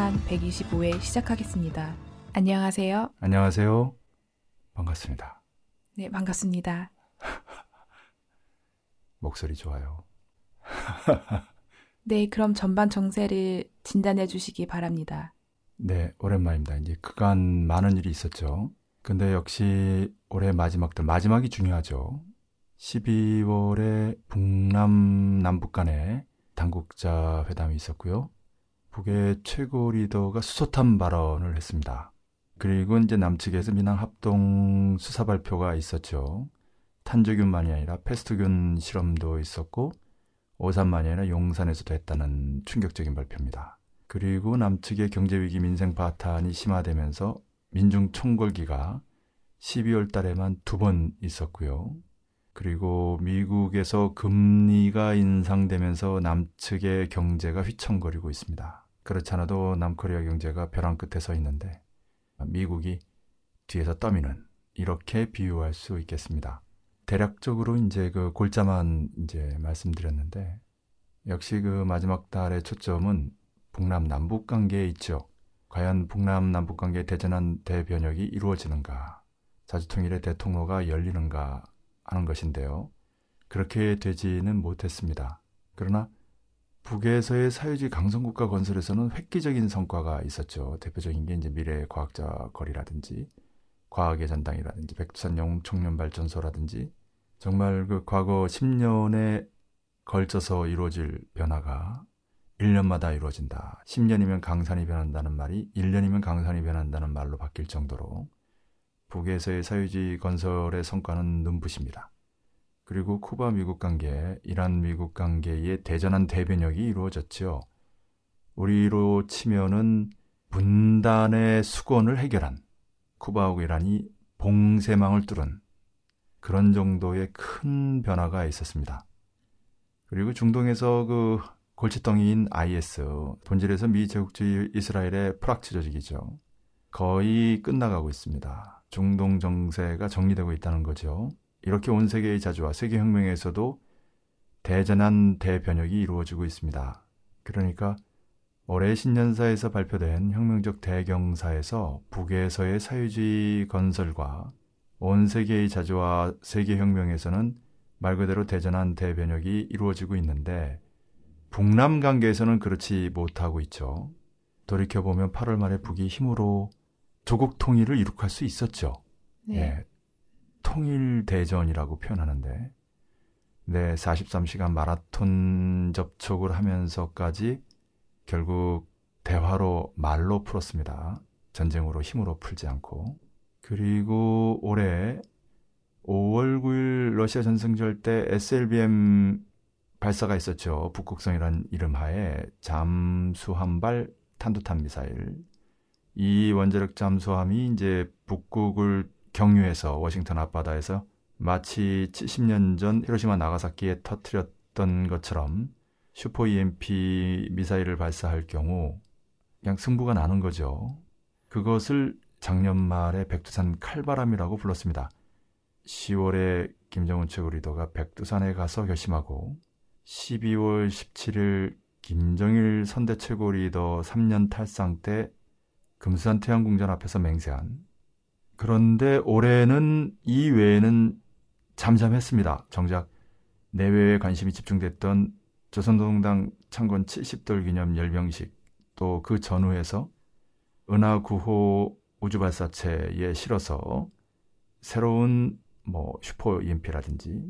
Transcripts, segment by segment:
판 125회 시작하겠습니다. 안녕하세요. 안녕하세요. 반갑습니다. 네, 반갑습니다. 목소리 좋아요. 네, 그럼 전반 정세를 진단해 주시기 바랍니다. 네, 오랜만입니다. 이제 그간 많은 일이 있었죠. 근데 역시 올해 마지막들, 마지막이 중요하죠. 12월에 북남 남북 간에 당국자 회담이 있었고요. 북의 최고 리더가 수소탄 발언을 했습니다. 그리고 이제 남측에서 민항 합동 수사 발표가 있었죠. 탄저균만이 아니라 패스트균 실험도 있었고 오산만이 아니라 용산에서도 했다는 충격적인 발표입니다. 그리고 남측의 경제 위기 민생 파탄이 심화되면서 민중 총궐기가 12월 달에만 두 번 있었고요. 그리고 미국에서 금리가 인상되면서 남측의 경제가 휘청거리고 있습니다. 그렇지 않아도 남코리아 경제가 벼랑 끝에 서 있는데 미국이 뒤에서 떠미는 이렇게 비유할 수 있겠습니다. 대략적으로 이제 그 골자만 이제 말씀드렸는데 역시 그 마지막 달의 초점은 북남 남북 관계에 있죠. 과연 북남 남북 관계의 대전한 대변혁이 이루어지는가, 자주통일의 대통로가 열리는가 하는 것인데요. 그렇게 되지는 못했습니다. 그러나 북에서의 사회주의 강성국가 건설에서는 획기적인 성과가 있었죠. 대표적인 게 이제 미래 과학자 거리라든지 과학의 전당이라든지 백두산 영웅 청년 발전소라든지 정말 그 과거 10년에 걸쳐서 이루어질 변화가 1년마다 이루어진다. 10년이면 강산이 변한다는 말이 1년이면 강산이 변한다는 말로 바뀔 정도로 북에서의 사회주의 건설의 성과는 눈부십니다. 그리고 쿠바 미국 관계, 이란 미국 관계의 대전한 대변혁이 이루어졌지요. 우리로 치면은 분단의 수건을 해결한 쿠바하고 이란이 봉쇄망을 뚫은 그런 정도의 큰 변화가 있었습니다. 그리고 중동에서 그 골칫덩이인 IS, 본질에서 미 제국주의 이스라엘의 프락치 조직이죠. 거의 끝나가고 있습니다. 중동 정세가 정리되고 있다는 거죠. 이렇게 온 세계의 자주와 세계 혁명에서도 대전한 대변혁이 이루어지고 있습니다. 그러니까 올해 신년사에서 발표된 혁명적 대경사에서 북에서의 사회주의 건설과 온 세계의 자주와 세계 혁명에서는 말 그대로 대전한 대변혁이 이루어지고 있는데 북남 관계에서는 그렇지 못하고 있죠. 돌이켜보면 8월 말에 북이 힘으로 조국 통일을 이룩할 수 있었죠. 네. 예, 통일 대전이라고 표현하는데 네, 43시간 마라톤 접촉을 하면서까지 결국 대화로 말로 풀었습니다. 전쟁으로 힘으로 풀지 않고. 그리고 올해 5월 9일 러시아 전승절 때 SLBM 발사가 있었죠. 북극성이라는 이름 하에 잠수함발 탄도탄 미사일. 이 원자력 잠수함이 이제 북극을 경유해서 워싱턴 앞바다에서 마치 70년 전 히로시마 나가사키에 터트렸던 것처럼 슈퍼 EMP 미사일을 발사할 경우 그냥 승부가 나는 거죠. 그것을 작년 말에 백두산 칼바람이라고 불렀습니다. 10월에 김정은 최고 리더가 백두산에 가서 결심하고 12월 17일 김정일 선대 최고 리더 3년 탈상 때 금수산 태양궁전 앞에서 맹세한 그런데 올해는 이 외에는 잠잠했습니다. 정작 내외에 관심이 집중됐던 조선노동당 창건 70돌 기념 열병식 또 그 전후에서 은하 9호 우주발사체에 실어서 새로운 뭐 슈퍼 EMP라든지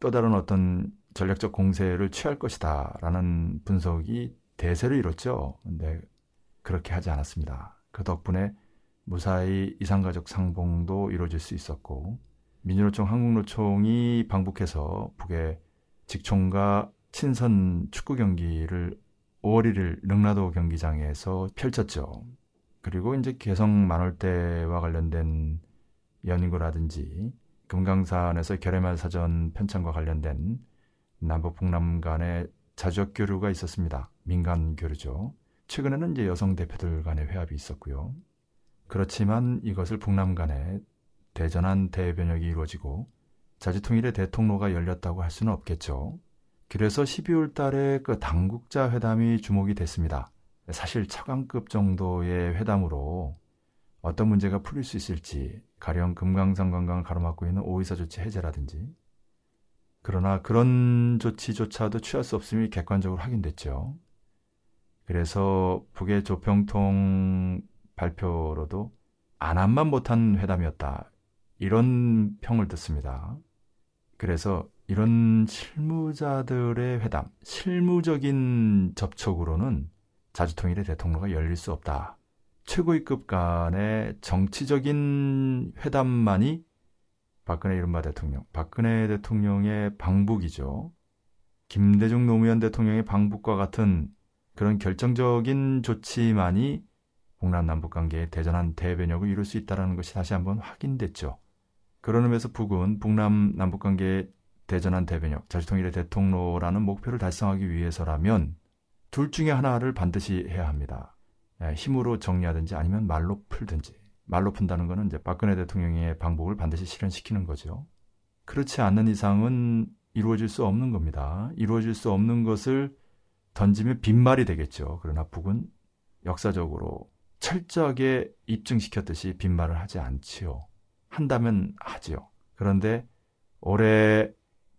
또 다른 어떤 전략적 공세를 취할 것이다라는 분석이 대세를 이뤘죠. 근데 그렇게 하지 않았습니다. 그 덕분에 무사히 이상가족 상봉도 이루어질 수 있었고 민주노총 한국노총이 방북해서 북의 직총과 친선 축구 경기를 5월 1일 능라도 경기장에서 펼쳤죠. 그리고 이제 개성 만월대와 관련된 연구라든지 금강산에서 결해말 사전 편찬과 관련된 남북 북남 간의 자주적 교류가 있었습니다. 민간 교류죠. 최근에는 이제 여성 대표들 간의 회합이 있었고요. 그렇지만 이것을 북남 간에 대전한 대변혁이 이루어지고 자주통일의 대통로가 열렸다고 할 수는 없겠죠. 그래서 12월 달에 그 당국자 회담이 주목이 됐습니다. 사실 차관급 정도의 회담으로 어떤 문제가 풀릴 수 있을지 가령 금강산 관광을 가로막고 있는 오이사 조치 해제라든지 그러나 그런 조치조차도 취할 수 없음이 객관적으로 확인됐죠. 그래서 북의 조평통 발표로도 안함만 못한 회담이었다. 이런 평을 듣습니다. 그래서 이런 실무자들의 회담, 실무적인 접촉으로는 자주통일의 대통로가 열릴 수 없다. 최고위급 간의 정치적인 회담만이 박근혜 이른바 대통령, 박근혜 대통령의 방북이죠. 김대중 노무현 대통령의 방북과 같은 그런 결정적인 조치만이 북남 남북 관계의 대전한 대변역을 이룰 수 있다는 것이 다시 한번 확인됐죠. 그런 의미에서 북은 북남 남북 관계의 대전한 대변역, 자주통일의 대통로라는 목표를 달성하기 위해서라면 둘 중에 하나를 반드시 해야 합니다. 예, 힘으로 정리하든지 아니면 말로 풀든지. 말로 푼다는 것은 이제 박근혜 대통령의 방법을 반드시 실현시키는 거죠. 그렇지 않는 이상은 이루어질 수 없는 겁니다. 이루어질 수 없는 것을 던지면 빈말이 되겠죠. 그러나 북은 역사적으로 철저하게 입증시켰듯이 빈말을 하지 않지요. 한다면 하지요. 그런데 올해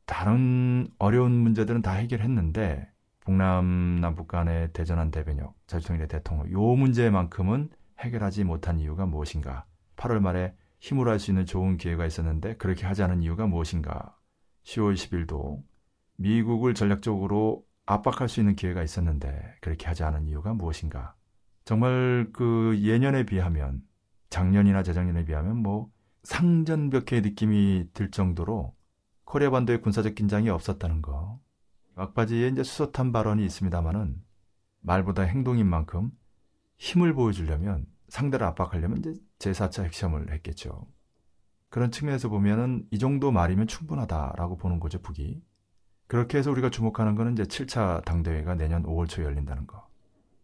다른 어려운 문제들은 다 해결했는데 북남 남북 간의 대전한 대변역, 자주통일의 대통령 요 문제만큼은 해결하지 못한 이유가 무엇인가? 8월 말에 힘으로 할수 있는 좋은 기회가 있었는데 그렇게 하지 않은 이유가 무엇인가? 10월 10일도 미국을 전략적으로 압박할 수 있는 기회가 있었는데 그렇게 하지 않은 이유가 무엇인가? 정말 그 예년에 비하면 작년이나 재작년에 비하면 뭐 상전벽해의 느낌이 들 정도로 코리아 반도에 군사적 긴장이 없었다는 거. 막바지에 이제 수소탄 발언이 있습니다만은 말보다 행동인 만큼 힘을 보여주려면 상대를 압박하려면 이제 제4차 핵시험을 했겠죠. 그런 측면에서 보면은 이 정도 말이면 충분하다라고 보는 거죠, 북이. 그렇게 해서 우리가 주목하는 거는 이제 7차 당대회가 내년 5월 초에 열린다는 거.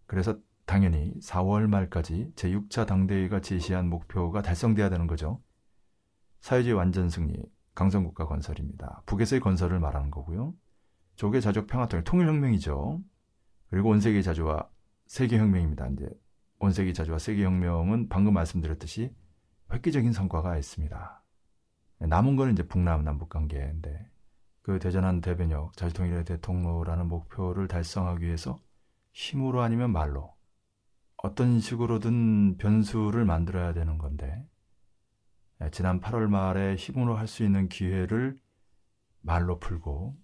그래서 당연히 4월 말까지 제6차 당대회가 제시한 목표가 달성돼야 되는 거죠. 사회주의 완전 승리, 강성국가 건설입니다. 북에서의 건설을 말하는 거고요. 조계 자족 평화통일 통일혁명이죠. 그리고 온세계 자주와 세계혁명입니다. 이제 온세계 자주와 세계혁명은 방금 말씀드렸듯이 획기적인 성과가 있습니다. 남은 거는 이제 북남 남북 관계인데 그 대전한 대변역 자주통일의 대통로라는 목표를 달성하기 위해서 힘으로 아니면 말로 어떤 식으로든 변수를 만들어야 되는 건데 지난 8월 말에 힘으로 할 수 있는 기회를 말로 풀고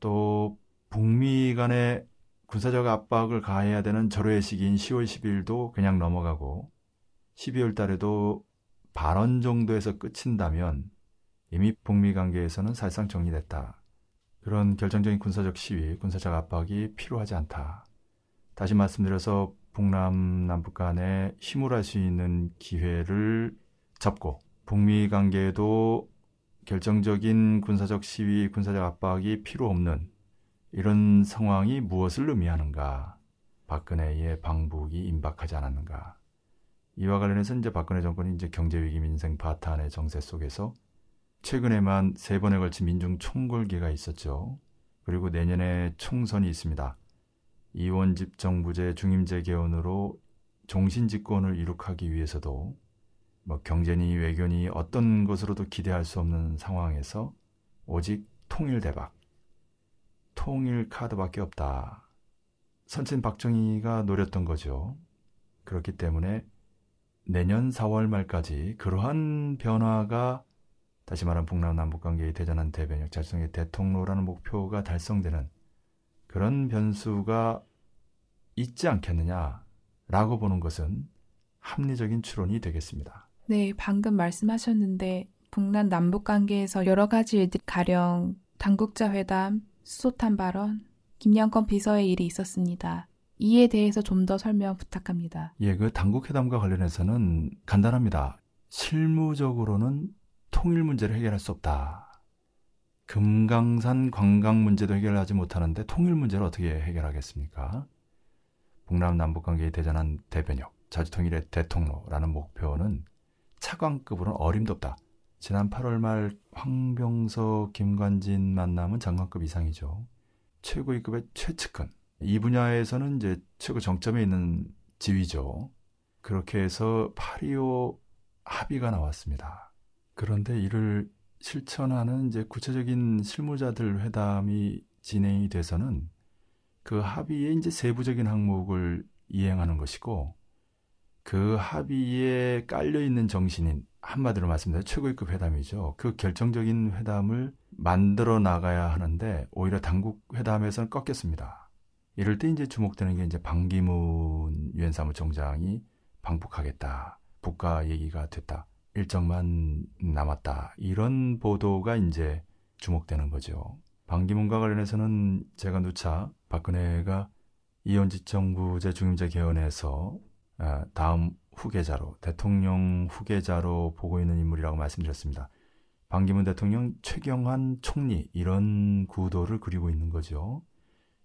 또 북미 간의 군사적 압박을 가해야 되는 절호의 시기인 10월 10일도 그냥 넘어가고 12월 달에도 발언 정도에서 끝인다면 이미 북미 관계에서는 사실상 정리됐다. 그런 결정적인 군사적 시위, 군사적 압박이 필요하지 않다. 다시 말씀드려서 북남 남북 간에 힘을 할 수 있는 기회를 잡고 북미 관계에도 결정적인 군사적 시위, 군사적 압박이 필요 없는 이런 상황이 무엇을 의미하는가? 박근혜의 방북이 임박하지 않았는가? 이와 관련해서 이제 박근혜 정권이 이제 경제 위기 민생 바탄의 정세 속에서 최근에만 세 번에 걸친 민중 총궐기가 있었죠. 그리고 내년에 총선이 있습니다. 이원집 정부제 중임제 개헌으로 종신 집권을 이룩하기 위해서도 뭐 경제니 외교니 어떤 것으로도 기대할 수 없는 상황에서 오직 통일 대박, 통일 카드밖에 없다. 선친 박정희가 노렸던 거죠. 그렇기 때문에 내년 4월 말까지 그러한 변화가 다시 말하면 북남 남북 관계의 대전한 대변역 자주성의 대통로라는 목표가 달성되는 그런 변수가 있지 않겠느냐라고 보는 것은 합리적인 추론이 되겠습니다. 네, 방금 말씀하셨는데 북남 남북 관계에서 여러 가지 일들 가령 당국자 회담, 수소탄 발언, 김양권 비서의 일이 있었습니다. 이에 대해서 좀 더 설명 부탁합니다. 예, 그 당국 회담과 관련해서는 간단합니다. 실무적으로는 통일 문제를 해결할 수 없다. 금강산 관광 문제도 해결하지 못하는데 통일 문제를 어떻게 해결하겠습니까? 북남 남북 관계에 대전한 대변역, 자주통일의 대통로라는 목표는 차관급으로는 어림도 없다. 지난 8월 말 황병석, 김관진 만남은 장관급 이상이죠. 최고위급의 최측근. 이 분야에서는 이제 최고 정점에 있는 지위죠. 그렇게 해서 8.25 합의가 나왔습니다. 그런데 이를 실천하는 이제 구체적인 실무자들 회담이 진행이 돼서는 그 합의의 이제 세부적인 항목을 이행하는 것이고 그 합의에 깔려 있는 정신인 한마디로 말씀드려 최고위급 회담이죠. 그 결정적인 회담을 만들어 나가야 하는데 오히려 당국 회담에서는 꺾였습니다. 이럴 때 이제 주목되는 게 이제 방기문 유엔 사무총장이 방북하겠다. 북가 얘기가 됐다. 일정만 남았다. 이런 보도가 이제 주목되는 거죠. 방기문과 관련해서는 제가 누차 박근혜가 이현직 정부제 중임제 개헌에서 아, 다음 후계자로 대통령 후계자로 보고 있는 인물이라고 말씀드렸습니다. 반기문 대통령, 최경환 총리 이런 구도를 그리고 있는 거죠.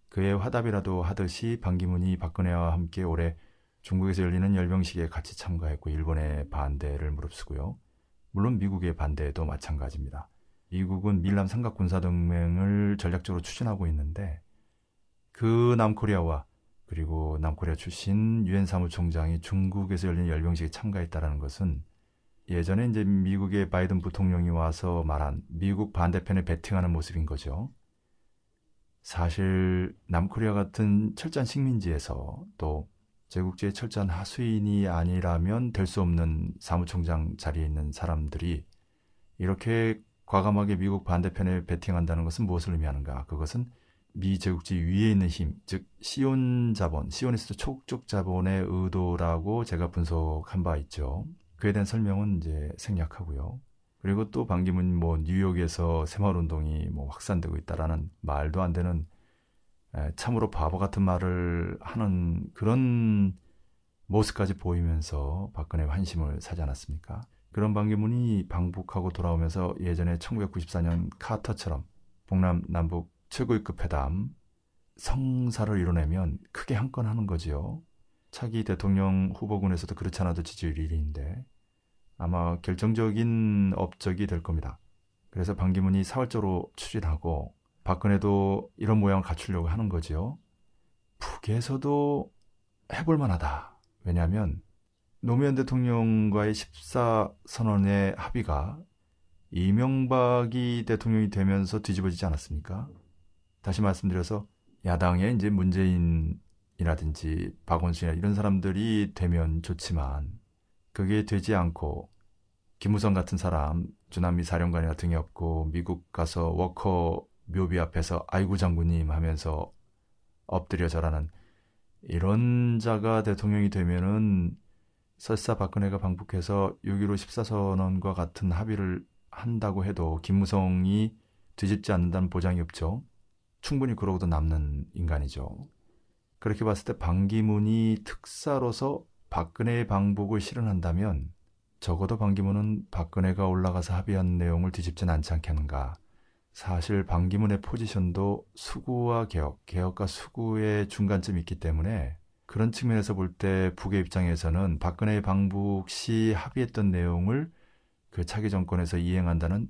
그의 화답이라도 하듯이 반기문이 박근혜와 함께 올해 중국에서 열리는 열병식에 같이 참가했고 일본의 반대를 무릅쓰고요. 물론 미국의 반대도 마찬가지입니다. 미국은 밀남 삼각 군사 동맹을 전략적으로 추진하고 있는데 그 남코리아와 그리고 남코리아 출신 유엔 사무총장이 중국에서 열린 열병식에 참가했다라는 것은 예전에 이제 미국의 바이든 부통령이 와서 말한 미국 반대편에 베팅하는 모습인 거죠. 사실 남코리아 같은 철저한 식민지에서 또 제국주의 철저한 하수인이 아니라면 될 수 없는 사무총장 자리에 있는 사람들이 이렇게 과감하게 미국 반대편에 베팅한다는 것은 무엇을 의미하는가? 그것은 미 제국지 위에 있는 힘, 즉 시온 자본, 시오니스트 초국적 자본의 의도라고 제가 분석한 바 있죠. 그에 대한 설명은 이제 생략하고요. 그리고 또 반기문 뭐 뉴욕에서 새마을 운동이 뭐 확산되고 있다라는 말도 안 되는 참으로 바보 같은 말을 하는 그런 모습까지 보이면서 박근혜 환심을 사지 않았습니까? 그런 반기문이 방북하고 돌아오면서 예전에 1994년 카터처럼 북남 남북 최고위급 회담 성사를 이뤄내면 크게 한 건 하는 거지요. 차기 대통령 후보군에서도 그렇지 않아도 지지율 1위인데 아마 결정적인 업적이 될 겁니다. 그래서 반기문이 사활적으로 추진하고 박근혜도 이런 모양을 갖추려고 하는 거지요. 북에서도 해볼 만하다. 왜냐하면 노무현 대통령과의 14선언의 합의가 이명박이 대통령이 되면서 뒤집어지지 않았습니까? 다시 말씀드려서 야당의 이제 문재인이라든지 박원순이나 이런 사람들이 되면 좋지만 그게 되지 않고 김무성 같은 사람 주남미 사령관이나 등이 없고 미국 가서 워커 묘비 앞에서 아이고 장군님 하면서 엎드려 절하는 이런 자가 대통령이 되면은 설사 박근혜가 방북해서 6.15 14선언과 같은 합의를 한다고 해도 김무성이 뒤집지 않는다는 보장이 없죠. 충분히 그러고도 남는 인간이죠. 그렇게 봤을 때 반기문이 특사로서 박근혜의 방북을 실현한다면 적어도 반기문은 박근혜가 올라가서 합의한 내용을 뒤집진 않지 않겠는가. 사실 반기문의 포지션도 수구와 개혁, 개혁과 수구의 중간쯤이 있기 때문에 그런 측면에서 볼 때 북의 입장에서는 박근혜의 방북 시 합의했던 내용을 그 차기 정권에서 이행한다는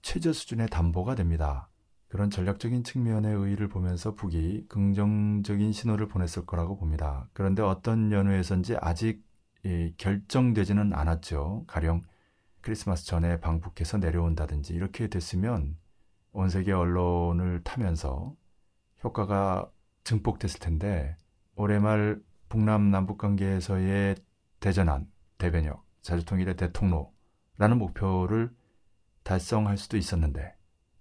최저 수준의 담보가 됩니다. 그런 전략적인 측면의 의의를 보면서 북이 긍정적인 신호를 보냈을 거라고 봅니다. 그런데 어떤 연후에선지 아직 결정되지는 않았죠. 가령 크리스마스 전에 방북해서 내려온다든지 이렇게 됐으면 온 세계 언론을 타면서 효과가 증폭됐을 텐데 올해 말 북남 남북 관계에서의 대전환, 대변역, 자주통일의 대통로라는 목표를 달성할 수도 있었는데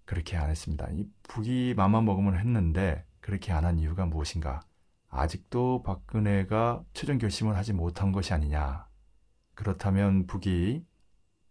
그렇게 안 했습니다. 이 북이 맘만 먹으면 했는데 그렇게 안 한 이유가 무엇인가? 아직도 박근혜가 최종 결심을 하지 못한 것이 아니냐. 그렇다면 북이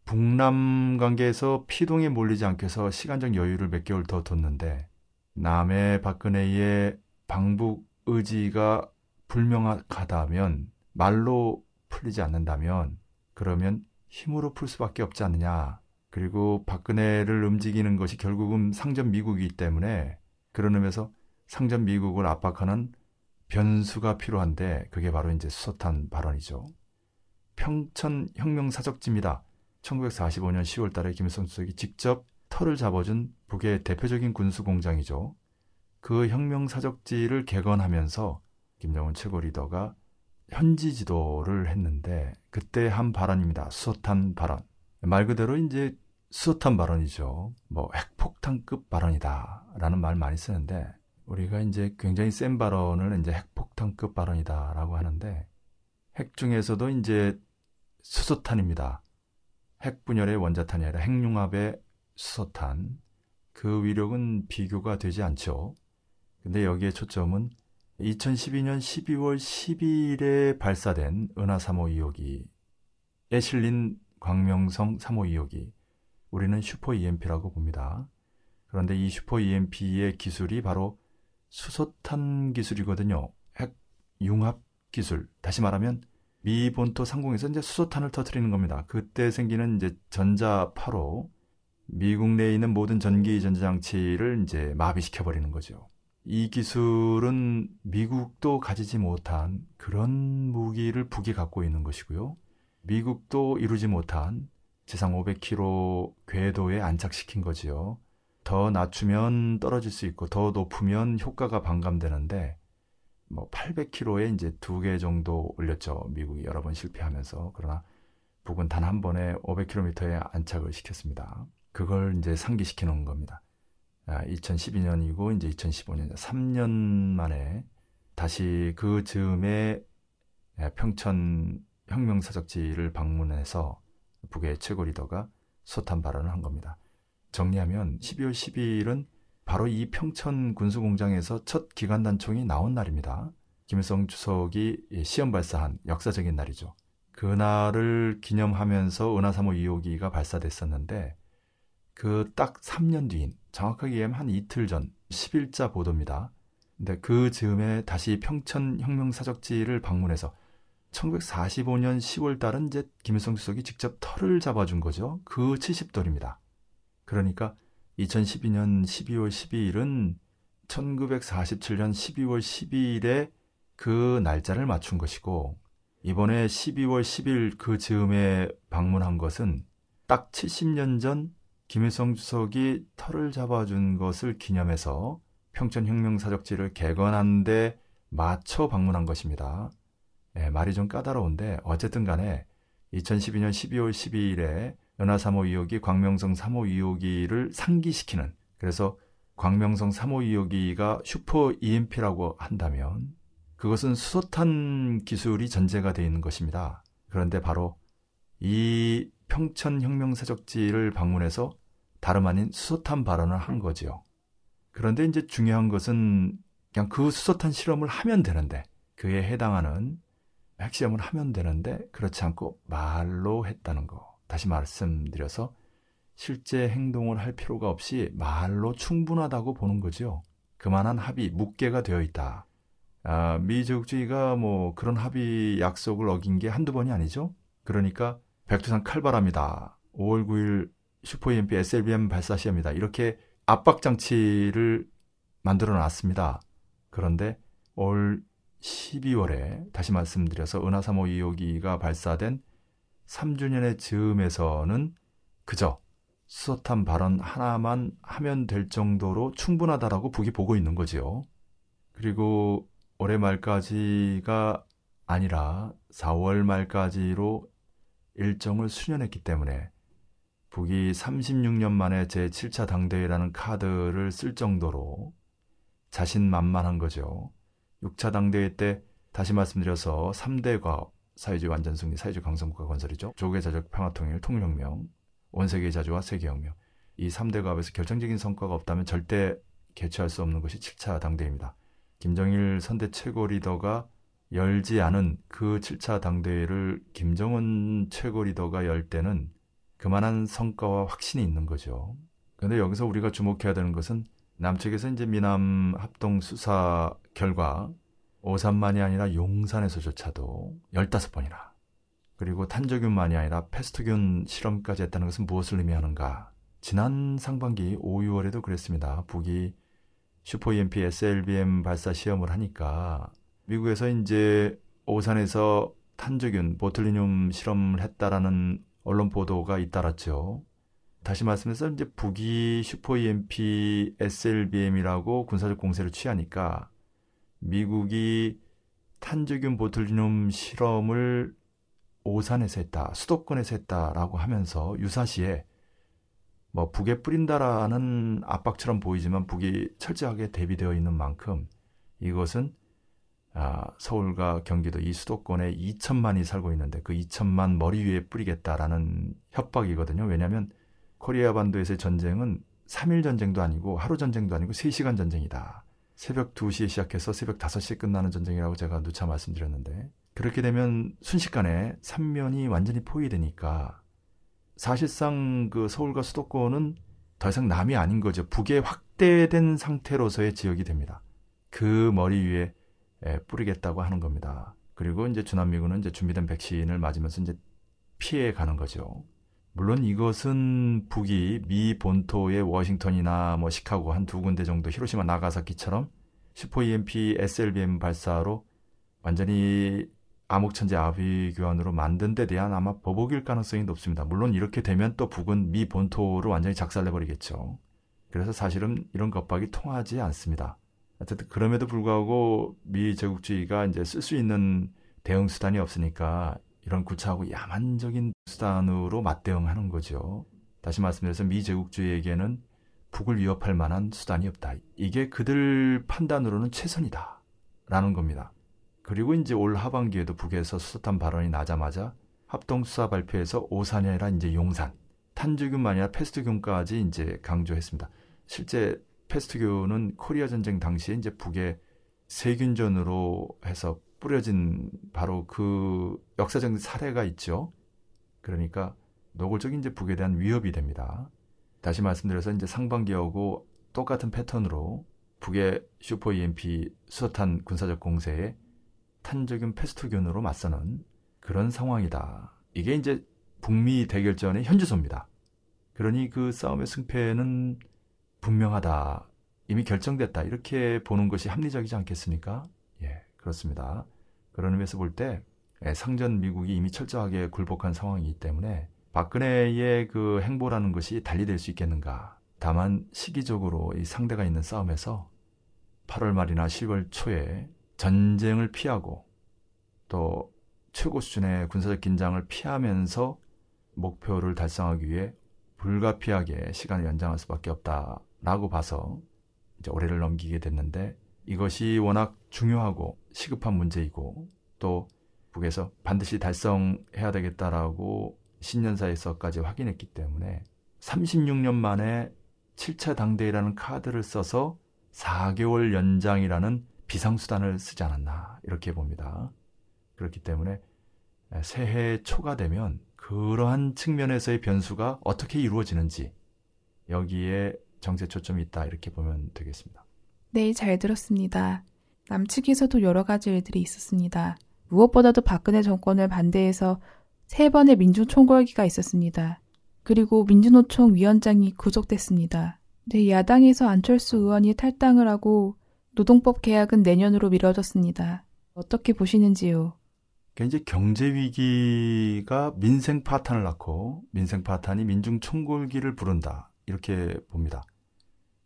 북남 관계에서 피동에 몰리지 않게 해서 시간적 여유를 몇 개월 더 뒀는데 남의 박근혜의 방북 의지가 불명하다면 말로 풀리지 않는다면 그러면 힘으로 풀 수밖에 없지 않느냐. 그리고 박근혜를 움직이는 것이 결국은 상전 미국이기 때문에 그런 의미에서 상전 미국을 압박하는 변수가 필요한데 그게 바로 이제 수소탄 발언이죠. 평천 혁명 사적지입니다. 1945년 10월 달에 김일성 주석이 직접 털을 잡아준 북의 대표적인 군수 공장이죠. 그 혁명 사적지를 개건하면서 김정은 최고 리더가 현지 지도를 했는데 그때 한 발언입니다. 수소탄 발언. 말 그대로 이제 수소탄 발언이죠. 뭐 핵폭탄급 발언이다라는 말 많이 쓰는데 우리가 이제 굉장히 센 발언을 이제 핵폭탄급 발언이다라고 하는데 핵 중에서도 이제 수소탄입니다. 핵 분열의 원자탄이 아니라 핵융합의 수소탄. 그 위력은 비교가 되지 않죠. 근데 여기에 초점은 2012년 12월 10일에 발사된 은하 3호 2호기에 실린 광명성 3호 2호기. 우리는 슈퍼 EMP라고 봅니다. 그런데 이 슈퍼 EMP의 기술이 바로 수소탄 기술이거든요. 핵 융합 기술. 다시 말하면 미 본토 상공에서 이제 수소탄을 터트리는 겁니다. 그때 생기는 이제 전자파로 미국 내에 있는 모든 전기 전자장치를 이제 마비시켜 버리는 거죠. 이 기술은 미국도 가지지 못한 그런 무기를 북이 갖고 있는 것이고요. 미국도 이루지 못한 지상 500km 궤도에 안착시킨 거지요. 더 낮추면 떨어질 수 있고 더 높으면 효과가 반감되는데 뭐 800km에 이제 두 개 정도 올렸죠. 미국이 여러 번 실패하면서 그러나 북은 단 한 번에 500km에 안착을 시켰습니다. 그걸 이제 상기시켜 놓은 겁니다. 아, 2012년이고 이제 2015년 3년 만에 다시 그 즈음에 평천 혁명 사적지를 방문해서 북의 최고 리더가 소탄 발언을 한 겁니다. 정리하면 12월 12일은 바로 이 평천 군수공장에서 첫 기관 단총이 나온 날입니다. 김일성 주석이 시험 발사한 역사적인 날이죠. 그날을 기념하면서 은하 3호 2호기가 발사됐었는데 그 딱 3년 뒤인 정확하게 얘기하면 한 이틀 전 10일자 보도입니다. 근데 그 즈음에 다시 평천 혁명 사적지를 방문해서 1945년 10월 달은 이제 김일성 주석이 직접 털을 잡아준 거죠. 그 70돌입니다. 그러니까 2012년 12월 12일은 1947년 12월 12일에 그 날짜를 맞춘 것이고 이번에 12월 10일 그 즈음에 방문한 것은 딱 70년 전 김일성 주석이 털을 잡아준 것을 기념해서 평천혁명 사적지를 개건한 데 맞춰 방문한 것입니다. 네, 말이 좀 까다로운데 어쨌든 간에 2012년 12월 12일에 연하 3호 2호기, 광명성 3호 2호기를 상기시키는 그래서 광명성 3호 2호기가 슈퍼 EMP라고 한다면 그것은 수소탄 기술이 전제가 되어 있는 것입니다. 그런데 바로 이 평천 혁명 사적지를 방문해서 다름 아닌 수소탄 발언을 한 거지요. 그런데 이제 중요한 것은 그냥 그 수소탄 실험을 하면 되는데 그에 해당하는 핵시험을 하면 되는데 그렇지 않고 말로 했다는 거. 다시 말씀드려서 실제 행동을 할 필요가 없이 말로 충분하다고 보는 거죠. 그만한 합의, 묵계가 되어 있다. 아, 미제국주의가 뭐 그런 합의 약속을 어긴 게 한두 번이 아니죠. 그러니까 백두산 칼바람이다. 5월 9일 슈퍼 EMP SLBM 발사 시험이다. 이렇게 압박 장치를 만들어 놨습니다. 그런데 올 12월에 다시 말씀드려서 은하 3호 2호기가 발사된 3주년의 즈음에서는 그저 수소탄 발언 하나만 하면 될 정도로 충분하다라고 북이 보고 있는 거지요. 그리고 올해 말까지가 아니라 4월 말까지로 일정을 수년했기 때문에 북이 36년 만에 제7차 당대회라는 카드를 쓸 정도로 자신만만한 거죠. 6차 당대회 때 다시 말씀드려서 3대 과업, 사회주의 완전 승리, 사회주의 강성국가 건설이죠. 조계 자적 평화 통일, 통일혁명, 원세계 자주와 세계혁명. 이 3대 과업에서 결정적인 성과가 없다면 절대 개최할 수 없는 것이 7차 당대회입니다. 김정일 선대 최고 리더가 열지 않은 그 7차 당대회를 김정은 최고 리더가 열 때는 그만한 성과와 확신이 있는 거죠. 그런데 여기서 우리가 주목해야 되는 것은 남측에서 이제 미남 합동 수사 결과 오산만이 아니라 용산에서조차도 15번이나 그리고 탄저균만이 아니라 페스토균 실험까지 했다는 것은 무엇을 의미하는가? 지난 상반기 5, 6월에도 그랬습니다. 북이 슈퍼 EMP SLBM 발사 시험을 하니까 미국에서 이제 오산에서 탄저균, 보틀리늄 실험을 했다라는 언론 보도가 잇따랐죠. 다시 말씀해서 이제 북이 슈퍼 EMP SLBM이라고 군사적 공세를 취하니까 미국이 탄저균 보툴리눔 실험을 오산에서 했다, 수도권에서 했다라고 하면서 유사시에 뭐 북에 뿌린다라는 압박처럼 보이지만 북이 철저하게 대비되어 있는 만큼 이것은 아, 서울과 경기도 이 수도권에 2천만이 살고 있는데 그 2천만 머리 위에 뿌리겠다라는 협박이거든요. 왜냐하면 코리아 반도에서의 전쟁은 3일 전쟁도 아니고 하루 전쟁도 아니고 3시간 전쟁이다. 새벽 2시에 시작해서 새벽 5시에 끝나는 전쟁이라고 제가 누차 말씀드렸는데 그렇게 되면 순식간에 삼면이 완전히 포위되니까 사실상 그 서울과 수도권은 더 이상 남이 아닌 거죠. 북에 확대된 상태로서의 지역이 됩니다. 그 머리 위에 뿌리겠다고 하는 겁니다. 그리고 이제 주남미군은 이제 준비된 백신을 맞으면서 이제 피해 가는 거죠. 물론 이것은 북이 미 본토의 워싱턴이나 뭐 시카고 한 두 군데 정도 히로시마 나가사키처럼 슈퍼 EMP SLBM 발사로 완전히 암흑천재 아비규환으로 만든 데 대한 아마 버벅일 가능성이 높습니다. 물론 이렇게 되면 또 북은 미 본토를 완전히 작살내버리겠죠. 그래서 사실은 이런 겁박이 통하지 않습니다. 어쨌든 그럼에도 불구하고 미 제국주의가 이제 쓸 수 있는 대응 수단이 없으니까 이런 구차하고 야만적인 수단으로 맞대응하는 거죠. 다시 말씀드려서 미 제국주의에게는 북을 위협할 만한 수단이 없다. 이게 그들 판단으로는 최선이다. 라는 겁니다. 그리고 이제 올 하반기에도 북에서 수소탄 발언이 나자마자 합동수사 발표에서 오산이 아니라 이제 용산, 탄주균만 아니라 패스트균까지 이제 강조했습니다. 실제 패스트균은 코리아 전쟁 당시에 이제 북의 세균전으로 해서 뿌려진 바로 그 역사적 사례가 있죠. 그러니까 노골적인 이제 북에 대한 위협이 됩니다. 다시 말씀드려서 이제 상반기하고 똑같은 패턴으로 북의 슈퍼 EMP 수소탄 군사적 공세에 탄저균 패스트균으로 맞서는 그런 상황이다. 이게 이제 북미 대결전의 현주소입니다. 그러니 그 싸움의 승패는 분명하다. 이미 결정됐다. 이렇게 보는 것이 합리적이지 않겠습니까? 예, 그렇습니다. 그런 의미에서 볼때 예, 상전 미국이 이미 철저하게 굴복한 상황이기 때문에 박근혜의 그 행보라는 것이 달리될 수 있겠는가. 다만 시기적으로 이 상대가 있는 싸움에서 8월 말이나 10월 초에 전쟁을 피하고 또 최고 수준의 군사적 긴장을 피하면서 목표를 달성하기 위해 불가피하게 시간을 연장할 수밖에 없다라고 봐서 이제 올해를 넘기게 됐는데 이것이 워낙 중요하고 시급한 문제이고 또 북에서 반드시 달성해야 되겠다라고 신년사에서까지 확인했기 때문에 36년 만에 7차 당대회라는 카드를 써서 4개월 연장이라는 비상수단을 쓰지 않았나 이렇게 봅니다. 그렇기 때문에 새해 초가 되면 그러한 측면에서의 변수가 어떻게 이루어지는지 여기에 정세 초점이 있다 이렇게 보면 되겠습니다. 네, 잘 들었습니다. 남측에서도 여러 가지 일들이 있었습니다. 무엇보다도 박근혜 정권을 반대해서 세 번의 민주총궐기가 있었습니다. 그리고 민주노총 위원장이 구속됐습니다. 네, 야당에서 안철수 의원이 탈당을 하고 노동법 개혁은 내년으로 미뤄졌습니다. 어떻게 보시는지요? 이제 경제 위기가 민생 파탄을 낳고 민생 파탄이 민중 총궐기를 부른다 이렇게 봅니다.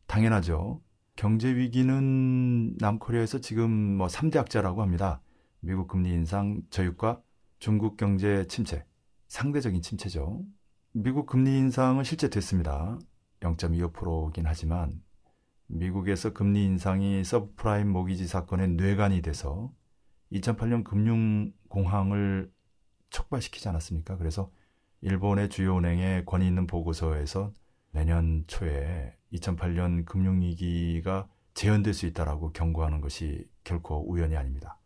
당연하죠. 경제 위기는 남코리아에서 지금 뭐 3대 악자라고 합니다. 미국 금리 인상, 저유가, 중국 경제 침체, 상대적인 침체죠. 미국 금리 인상은 실제 됐습니다. 0.25%긴 하지만 미국에서 금리 인상이 서브프라임 모기지 사건의 뇌관이 돼서 2008년 금융 공황을 촉발시키지 않았습니까? 그래서 일본의 주요 은행의 권위 있는 보고서에서 내년 초에 2008년 금융위기가 재현될 수 있다라고 경고하는 것이 결코 우연이 아닙니다.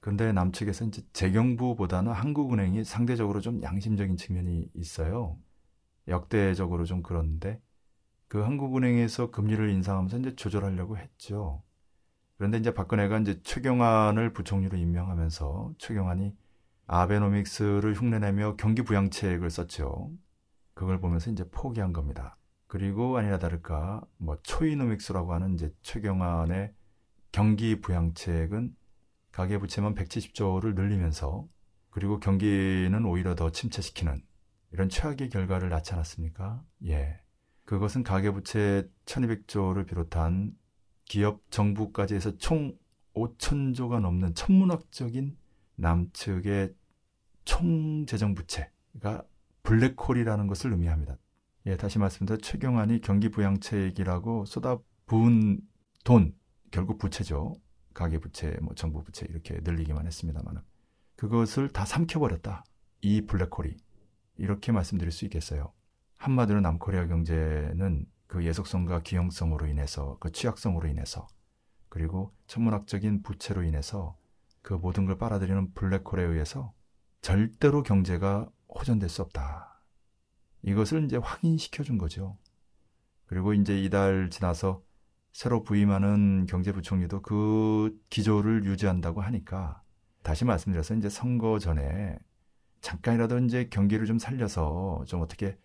그런데 남측에서 이제 재경부보다는 한국은행이 상대적으로 좀 양심적인 측면이 있어요. 역대적으로 좀 그런데 그 한국은행에서 금리를 인상하면서 이제 조절하려고 했죠. 그런데 이제 박근혜가 이제 최경환을 부총리로 임명하면서 최경환이 아베노믹스를 흉내내며 경기 부양책을 썼죠. 그걸 보면서 이제 포기한 겁니다. 그리고 아니라 다를까 뭐 초이노믹스라고 하는 이제 최경환의 경기 부양책은 가계 부채만 170조를 늘리면서 그리고 경기는 오히려 더 침체시키는 이런 최악의 결과를 낳지 않았습니까? 예. 그것은 가계 부채 1200조를 비롯한 기업 정부까지 해서 총 5천조가 넘는 천문학적인 남측의 총 재정 부채가 블랙홀이라는 것을 의미합니다. 예, 다시 말씀드려 최경환이 경기 부양책이라고 쏟아 부은 돈 결국 부채죠. 가계 부채, 뭐 정부 부채 이렇게 늘리기만 했습니다만 그것을 다 삼켜버렸다. 이 블랙홀이 이렇게 말씀드릴 수 있겠어요. 한마디로 남코리아 경제는 그 예속성과 기형성으로 인해서 그 취약성으로 인해서 그리고 천문학적인 부채로 인해서 그 모든 걸 빨아들이는 블랙홀에 의해서 절대로 경제가 호전될 수 없다. 이것을 이제 확인시켜 준 거죠. 그리고 이제 이달 지나서 새로 부임하는 경제부총리도 그 기조를 유지한다고 하니까 다시 말씀드려서 이제 선거 전에 잠깐이라도 이제 경기를 좀 살려서 좀 어떻게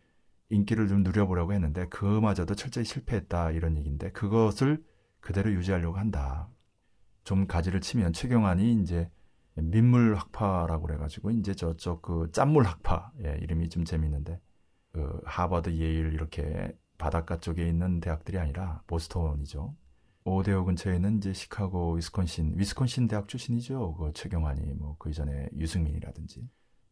인기를 좀 누려보려고 했는데 그마저도 철저히 실패했다 이런 얘기인데 그것을 그대로 유지하려고 한다. 좀 가지를 치면 최경환이 이제 민물 학파라고 그래가지고 이제 저쪽 그 짠물 학파 예, 이름이 좀 재밌는데 그 하버드 예일 이렇게 바닷가 쪽에 있는 대학들이 아니라 보스턴이죠. 오데오 근처에 있는 이제 시카고 위스콘신 위스콘신 대학 출신이죠. 그 최경환이 뭐 그 이전에 유승민이라든지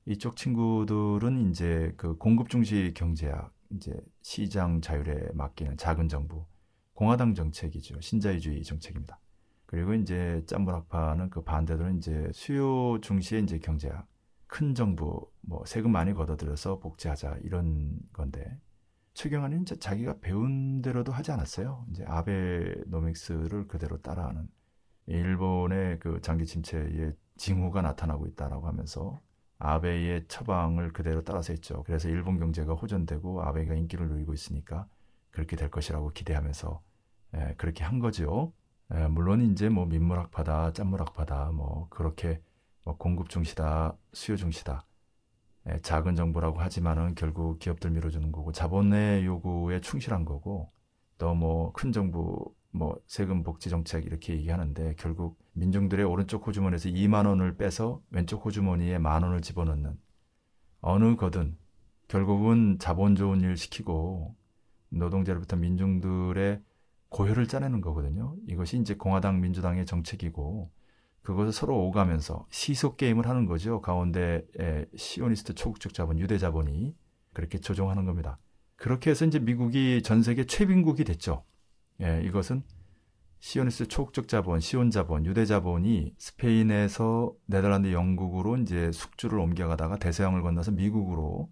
이쪽 친구들은 이제 그 공급 중시 경제학 이제 시장 자율에 맡기는 작은 정부 공화당 정책이죠. 신자유주의 정책입니다. 그리고 이제 짬물학파는 그 반대로는 이제 수요 중시의 이제 경제학 큰 정부 뭐 세금 많이 걷어들여서 복지하자 이런 건데 최경환은 자기가 배운 대로도 하지 않았어요. 이제 아베노믹스를 그대로 따라하는 일본의 그 장기 침체의 징후가 나타나고 있다라고 하면서 아베의 처방을 그대로 따라서 했죠. 그래서 일본 경제가 호전되고 아베가 인기를 누리고 있으니까 그렇게 될 것이라고 기대하면서 예, 그렇게 한 거죠. 예, 물론 이제 뭐 민물학파다, 짠물학파다, 뭐 그렇게 뭐 공급 중시다, 수요 중시다. 예, 작은 정부라고 하지만은 결국 기업들 밀어주는 거고 자본의 요구에 충실한 거고 또 뭐 큰 정부 뭐 세금 복지 정책 이렇게 얘기하는데 결국 민중들의 오른쪽 호주머니에서 2만 원을 빼서 왼쪽 호주머니에 만 원을 집어넣는 어느 거든 결국은 자본 좋은 일 시키고 노동자로부터 민중들의 고혈을 짜내는 거거든요. 이것이 이제 공화당 민주당의 정책이고 그것을 서로 오가면서 시소 게임을 하는 거죠. 가운데 시오니스트 초국적 자본, 유대 자본이 그렇게 조종하는 겁니다. 그렇게 해서 이제 미국이 전 세계 최빈국이 됐죠. 예, 이것은 시오니스트 초국적 자본, 시온 자본, 유대 자본이 스페인에서 네덜란드, 영국으로 이제 숙주를 옮겨가다가 대서양을 건너서 미국으로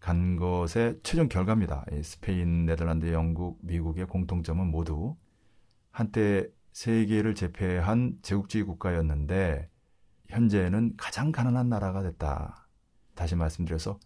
간 것의 최종 결과입니다. 스페인, 네덜란드, 영국, 미국의 공통점은 모두 한때 세계를 제패한 제국주의 국가였는데 현재는 가장 가난한 나라가 됐다. 다시 말씀드려서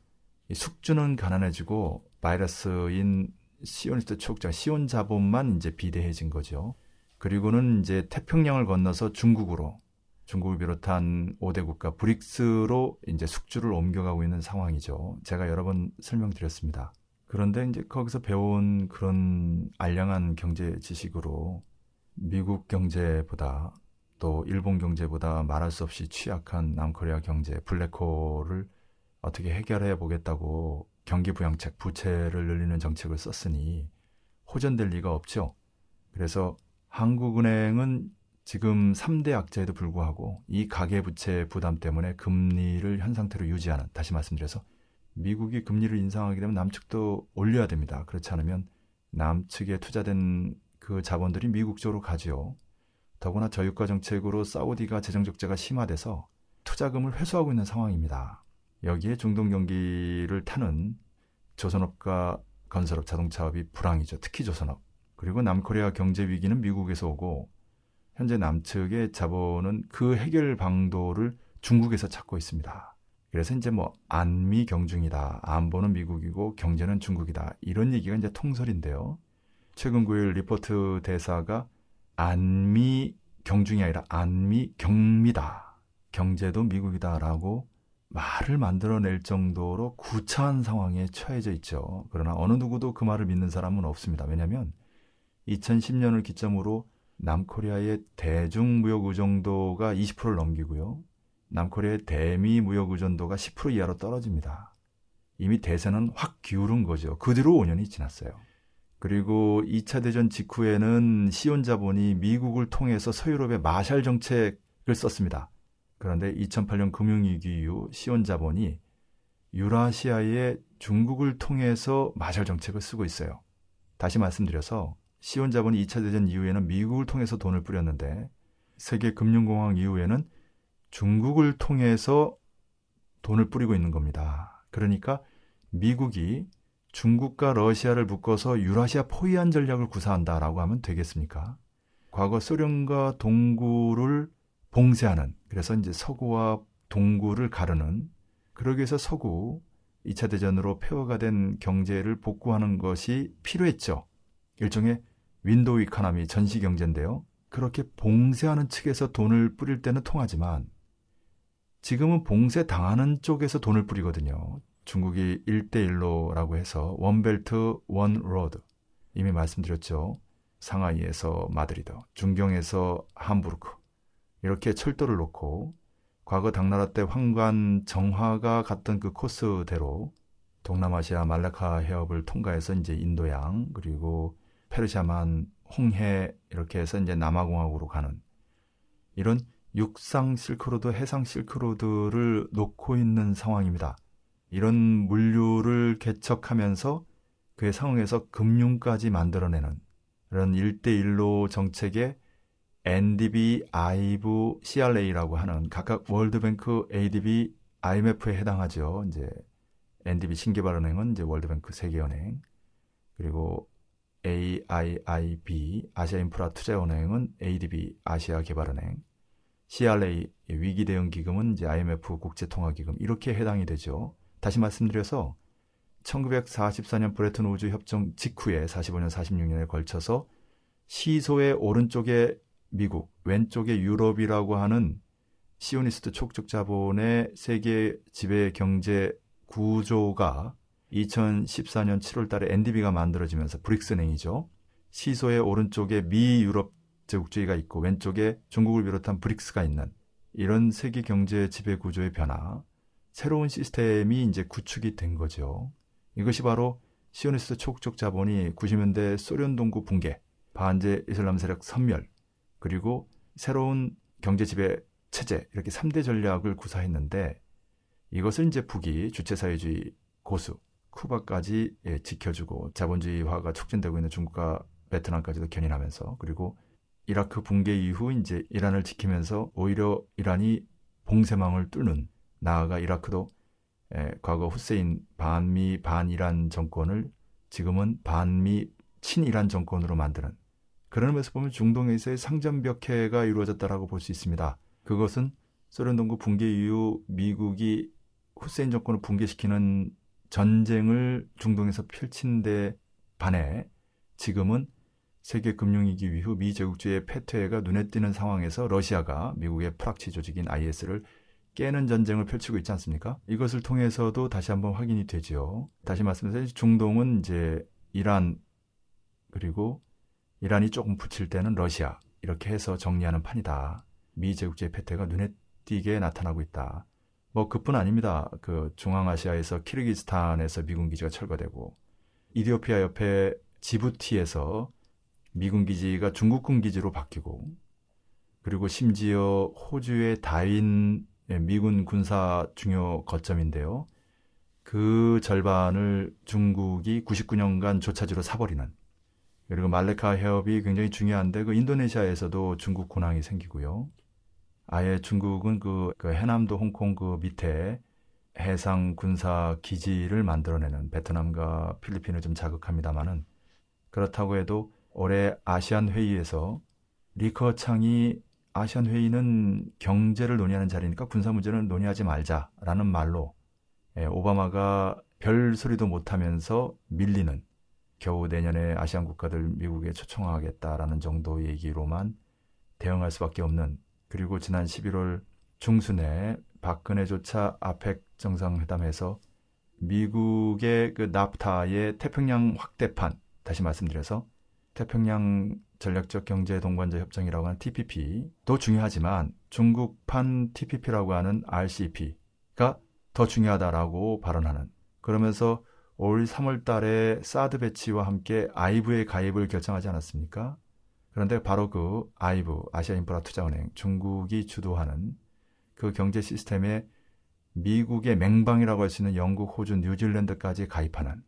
숙주는 가난해지고 바이러스인 시오니스트 초국자 시온 자본만 이제 비대해진 거죠. 그리고는 이제 태평양을 건너서 중국으로 중국을 비롯한 5대 국가 브릭스로 이제 숙주를 옮겨가고 있는 상황이죠. 제가 여러 번 설명드렸습니다. 그런데 이제 거기서 배운 그런 알량한 경제 지식으로 미국 경제보다 또 일본 경제보다 말할 수 없이 취약한 남코리아 경제 블랙홀을 어떻게 해결해 보겠다고 경기 부양책 부채를 늘리는 정책을 썼으니 호전될 리가 없죠. 그래서 한국은행은 지금 3대 악재에도 불구하고 이 가계부채 부담 때문에 금리를 현 상태로 유지하는 다시 말씀드려서 미국이 금리를 인상하게 되면 남측도 올려야 됩니다. 그렇지 않으면 남측에 투자된 그 자본들이 미국 쪽으로 가지요. 더구나 저유가 정책으로 사우디가 재정 적자가 심화돼서 투자금을 회수하고 있는 상황입니다. 여기에 중동 경기를 타는 조선업과 건설업, 자동차업이 불황이죠. 특히 조선업. 그리고 남코리아 경제 위기는 미국에서 오고 현재 남측의 자본은 그 해결 방도를 중국에서 찾고 있습니다. 그래서 이제 뭐 안미 경중이다. 안보는 미국이고 경제는 중국이다. 이런 얘기가 이제 통설인데요. 최근 9일 리포트 대사가 안미 경중이 아니라 안미 경미다. 경제도 미국이다라고 말을 만들어낼 정도로 구차한 상황에 처해져 있죠. 그러나 어느 누구도 그 말을 믿는 사람은 없습니다. 왜냐하면 2010년을 기점으로 남코리아의 대중 무역 의존도가 20%를 넘기고요. 남코리아의 대미 무역 의존도가 10% 이하로 떨어집니다. 이미 대세는 확 기울은 거죠. 그 뒤로 5년이 지났어요. 그리고 2차 대전 직후에는 시온 자본이 미국을 통해서 서유럽의 마샬 정책을 썼습니다. 그런데 2008년 금융위기 이후 시온 자본이 유라시아의 중국을 통해서 마샬 정책을 쓰고 있어요. 다시 말씀드려서 시온 자본이 2차 대전 이후에는 미국을 통해서 돈을 뿌렸는데 세계 금융공황 이후에는 중국을 통해서 돈을 뿌리고 있는 겁니다. 그러니까 미국이 중국과 러시아를 묶어서 유라시아 포위한 전략을 구사한다라고 하면 되겠습니까? 과거 소련과 동구를 봉쇄하는 그래서 이제 서구와 동구를 가르는 그러기 위해서 서구 2차 대전으로 폐허가 된 경제를 복구하는 것이 필요했죠. 일종의 window economy 전시 경제인데요. 그렇게 봉쇄하는 측에서 돈을 뿌릴 때는 통하지만 지금은 봉쇄 당하는 쪽에서 돈을 뿌리거든요. 중국이 일대일로라고 해서 One Belt One Road 이미 말씀드렸죠. 상하이에서 마드리드, 중경에서 함부르크 이렇게 철도를 놓고 과거 당나라 때 황관 정화가 갔던 그 코스대로 동남아시아 말라카 해협을 통과해서 이제 인도양 그리고 페르시아만 홍해 이렇게 해서 이제 남아공화국으로 가는 이런 육상 실크로드, 해상 실크로드를 놓고 있는 상황입니다. 이런 물류를 개척하면서 그의 상황에서 금융까지 만들어내는 이런 일대일로 정책의 NDB, 아이브, CRA라고 하는 각각 월드뱅크, ADB, IMF에 해당하죠. 이제 NDB 신개발은행은 이제 월드뱅크 세계은행 그리고 AIIB 아시아인프라 투자은행은 ADB 아시아개발은행 CRA 위기 대응 기금은 이제 IMF 국제통화기금 이렇게 해당이 되죠. 다시 말씀드려서 1944년 브레튼 우주 협정 직후에 45년 46년에 걸쳐서 시소의 오른쪽에 미국, 왼쪽에 유럽이라고 하는 시오니스트 촉적 자본의 세계 지배 경제 구조가 2014년 7월 달에 NDB가 만들어지면서 브릭스은행이죠. 시소의 오른쪽에 미 유럽 제국주의가 있고 왼쪽에 중국을 비롯한 브릭스가 있는 이런 세계 경제 지배 구조의 변화, 새로운 시스템이 이제 구축이 된 거죠. 이것이 바로 시오니스트 초국적 자본이 90년대 소련 동구 붕괴, 반제 이슬람 세력 선멸, 그리고 새로운 경제 지배 체제 이렇게 3대 전략을 구사했는데 이것을 이제 북이 주체 사회주의 고수 쿠바까지 예, 지켜주고 자본주의화가 촉진되고 있는 중국과 베트남까지도 견인하면서 그리고 이라크 붕괴 이후 이제 이란을 지키면서 오히려 이란이 봉쇄망을 뚫는 나아가 이라크도 에, 과거 후세인 반미 반이란 정권을 지금은 반미 친이란 정권으로 만드는 그런 면에서 보면 중동에서의 상전벽해가 이루어졌다라고 볼 수 있습니다. 그것은 소련 동구 붕괴 이후 미국이 후세인 정권을 붕괴시키는 전쟁을 중동에서 펼친 데 반해 지금은 세계 금융위기 이후 미 제국주의 패퇴가 눈에 띄는 상황에서 러시아가 미국의 프락치 조직인 IS를 깨는 전쟁을 펼치고 있지 않습니까? 이것을 통해서도 다시 한번 확인이 되죠. 다시 말씀드려서 중동은 이제 이란 그리고 이란이 조금 붙일 때는 러시아 이렇게 해서 정리하는 판이다. 미 제국주의 패퇴가 눈에 띄게 나타나고 있다. 뭐 그뿐 아닙니다. 그 중앙아시아에서 키르기스탄에서 미군 기지가 철거되고 이디오피아 옆에 지부티에서 미군 기지가 중국군 기지로 바뀌고 그리고 심지어 호주의 다윈 미군 군사 중요 거점인데요. 그 절반을 중국이 99년간 조차지로 사버리는 그리고 말레카 해협이 굉장히 중요한데 그 인도네시아에서도 중국 군항이 생기고요. 아예 중국은 그, 그 해남도 홍콩 그 밑에 해상 군사 기지를 만들어내는 베트남과 필리핀을 좀 자극합니다만은 그렇다고 해도 올해 아시안 회의에서 리커 창이 아시안 회의는 경제를 논의하는 자리니까 군사 문제는 논의하지 말자라는 말로 예, 오바마가 별 소리도 못하면서 밀리는 겨우 내년에 아시안 국가들 미국에 초청하겠다라는 정도 얘기로만 대응할 수밖에 없는 그리고 지난 11월 중순에 박근혜조차 아펙 정상회담에서 미국의 그 나프타의 태평양 확대판 다시 말씀드려서 태평양 전략적 경제 동반자 협정이라고 하는 TPP도 중요하지만 중국판 TPP라고 하는 RCP가 더 중요하다라고 발언하는 그러면서 올 3월 달에 사드 배치와 함께 아이브의 가입을 결정하지 않았습니까? 그런데 바로 그 아이브, 아시아 인프라 투자은행, 중국이 주도하는 그 경제 시스템에 미국의 맹방이라고 할 수 있는 영국, 호주, 뉴질랜드까지 가입하는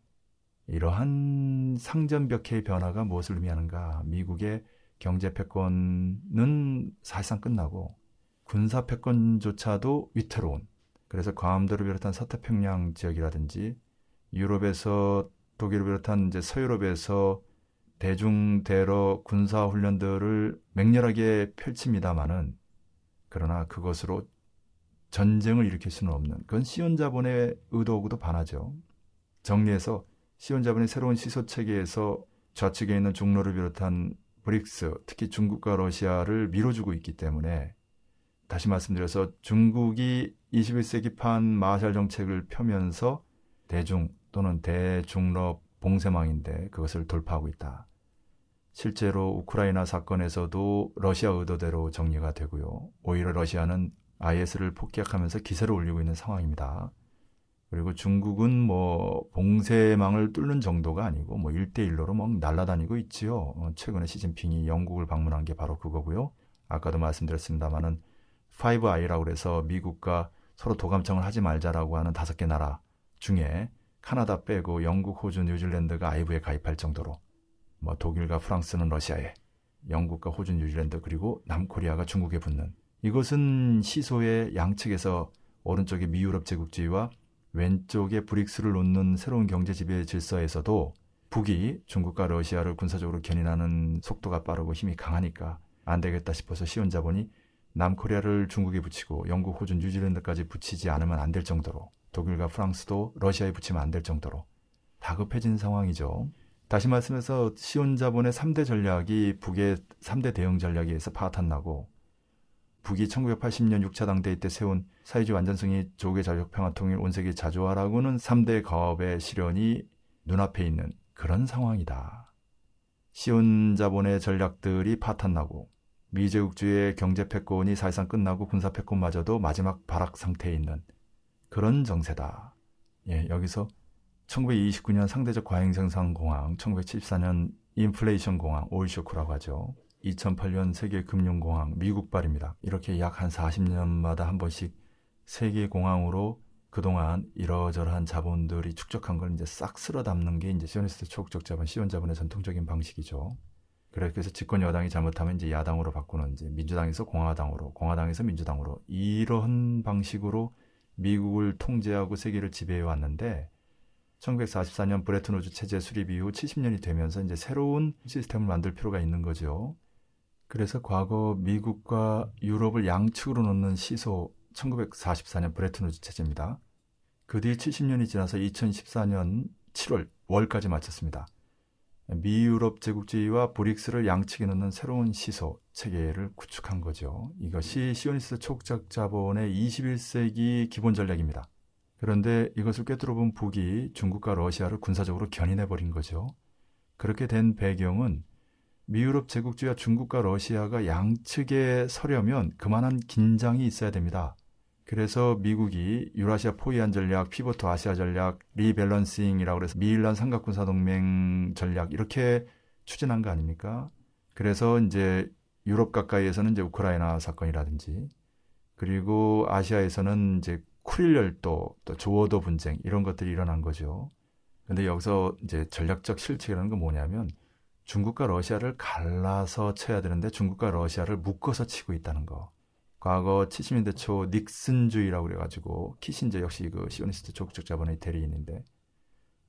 이러한 상전벽해의 변화가 무엇을 의미하는가? 미국의 경제 패권은 사실상 끝나고 군사 패권조차도 위태로운 그래서 광암도를 비롯한 서태평양 지역이라든지 유럽에서 독일을 비롯한 이제 서유럽에서 대중대러 군사 훈련들을 맹렬하게 펼칩니다마는 그러나 그것으로 전쟁을 일으킬 수는 없는 그건 시온 자본의 의도하고도 반하죠. 정리해서 시온 자본의 새로운 시소 체계에서 좌측에 있는 중로를 비롯한 브릭스, 특히 중국과 러시아를 밀어주고 있기 때문에 다시 말씀드려서 중국이 21세기판 마샬 정책을 펴면서 대중 또는 대중러 봉쇄망인데 그것을 돌파하고 있다. 실제로 우크라이나 사건에서도 러시아 의도대로 정리가 되고요. 오히려 러시아는 IS를 폭격하면서 기세를 올리고 있는 상황입니다. 그리고 중국은 뭐 봉쇄망을 뚫는 정도가 아니고 뭐 1대1로로 막 날아다니고 있지요. 어, 최근에 시진핑이 영국을 방문한 게 바로 그거고요. 아까도 말씀드렸습니다마는 5I라고 그래서 미국과 서로 도감청을 하지 말자라고 하는 다섯 개 나라 중에 카나다 빼고 영국, 호주, 뉴질랜드가 아이브에 가입할 정도로 뭐 독일과 프랑스는 러시아에 영국과 호주, 뉴질랜드 그리고 남코리아가 중국에 붙는 이것은 시소의 양측에서 오른쪽에 미유럽 제국주의와 왼쪽에 브릭스를 놓는 새로운 경제 지배 질서에서도 북이 중국과 러시아를 군사적으로 견인하는 속도가 빠르고 힘이 강하니까 안 되겠다 싶어서 시온 자본이 남코리아를 중국에 붙이고 영국, 호주, 뉴질랜드까지 붙이지 않으면 안 될 정도로 독일과 프랑스도 러시아에 붙이면 안 될 정도로 다급해진 상황이죠. 다시 말씀해서 시온 자본의 3대 전략이 북의 3대 대응 전략에 의해서 파탄나고 북이 1980년 6차 당대회 때 세운 사회주의 완전성이 조계 자력 평화 통일 온세계 자조화라고는 3대 가업의 실현이 눈앞에 있는 그런 상황이다. 시온 자본의 전략들이 파탄나고 미제국주의 경제 패권이 사실상 끝나고 군사 패권마저도 마지막 발악 상태에 있는 그런 정세다. 예, 여기서 1929년 상대적 과잉 생산 공황, 1974년 인플레이션 공황, 오일 쇼크라고 하죠. 2008년 세계 금융 공황, 미국발입니다. 이렇게 약 한 40년마다 한 번씩 세계 공황으로 그동안 이러저러한 자본들이 축적한 걸 이제 싹 쓸어 담는 게 이제 시오니스트 초국적 자본, 시온 자본의 전통적인 방식이죠. 그래서 집권 여당이 잘못하면 이제 야당으로 바꾸는 이제 민주당에서 공화당으로, 공화당에서 민주당으로 이런 방식으로 미국을 통제하고 세계를 지배해 왔는데 1944년 브레튼 우즈 체제 수립 이후 70년이 되면서 이제 새로운 시스템을 만들 필요가 있는 거죠. 그래서 과거 미국과 유럽을 양측으로 놓는 시소 1944년 브레튼 우즈 체제입니다. 그 뒤 70년이 지나서 2014년 7월 월까지 마쳤습니다. 미유럽 제국주의와 브릭스를 양측에 놓는 새로운 시소 체계를 구축한 거죠. 이것이 시오니스트 초국적 자본의 21세기 기본 전략입니다. 그런데 이것을 꿰뚫어 본 북이 중국과 러시아를 군사적으로 견인해 버린 거죠. 그렇게 된 배경은 미유럽 제국주의와 중국과 러시아가 양측에 서려면 그만한 긴장이 있어야 됩니다. 그래서 미국이 유라시아 포위환 전략, pivot 아시아 전략, rebalancing이라고 해서 미일남 삼각군사 동맹 전략 이렇게 추진한 거 아닙니까? 그래서 이제 유럽 가까이에서는 이제 우크라이나 사건이라든지 그리고 아시아에서는 이제 쿠릴 열도, 또 조어도 분쟁 이런 것들이 일어난 거죠. 근데 여기서 이제 전략적 실책이라는 건 뭐냐면 중국과 러시아를 갈라서 쳐야 되는데 중국과 러시아를 묶어서 치고 있다는 거. 과거 70년대 초 닉슨주의라고 그래가지고 키신저 역시 그 시오니스트 조국적 자본의 대리인인데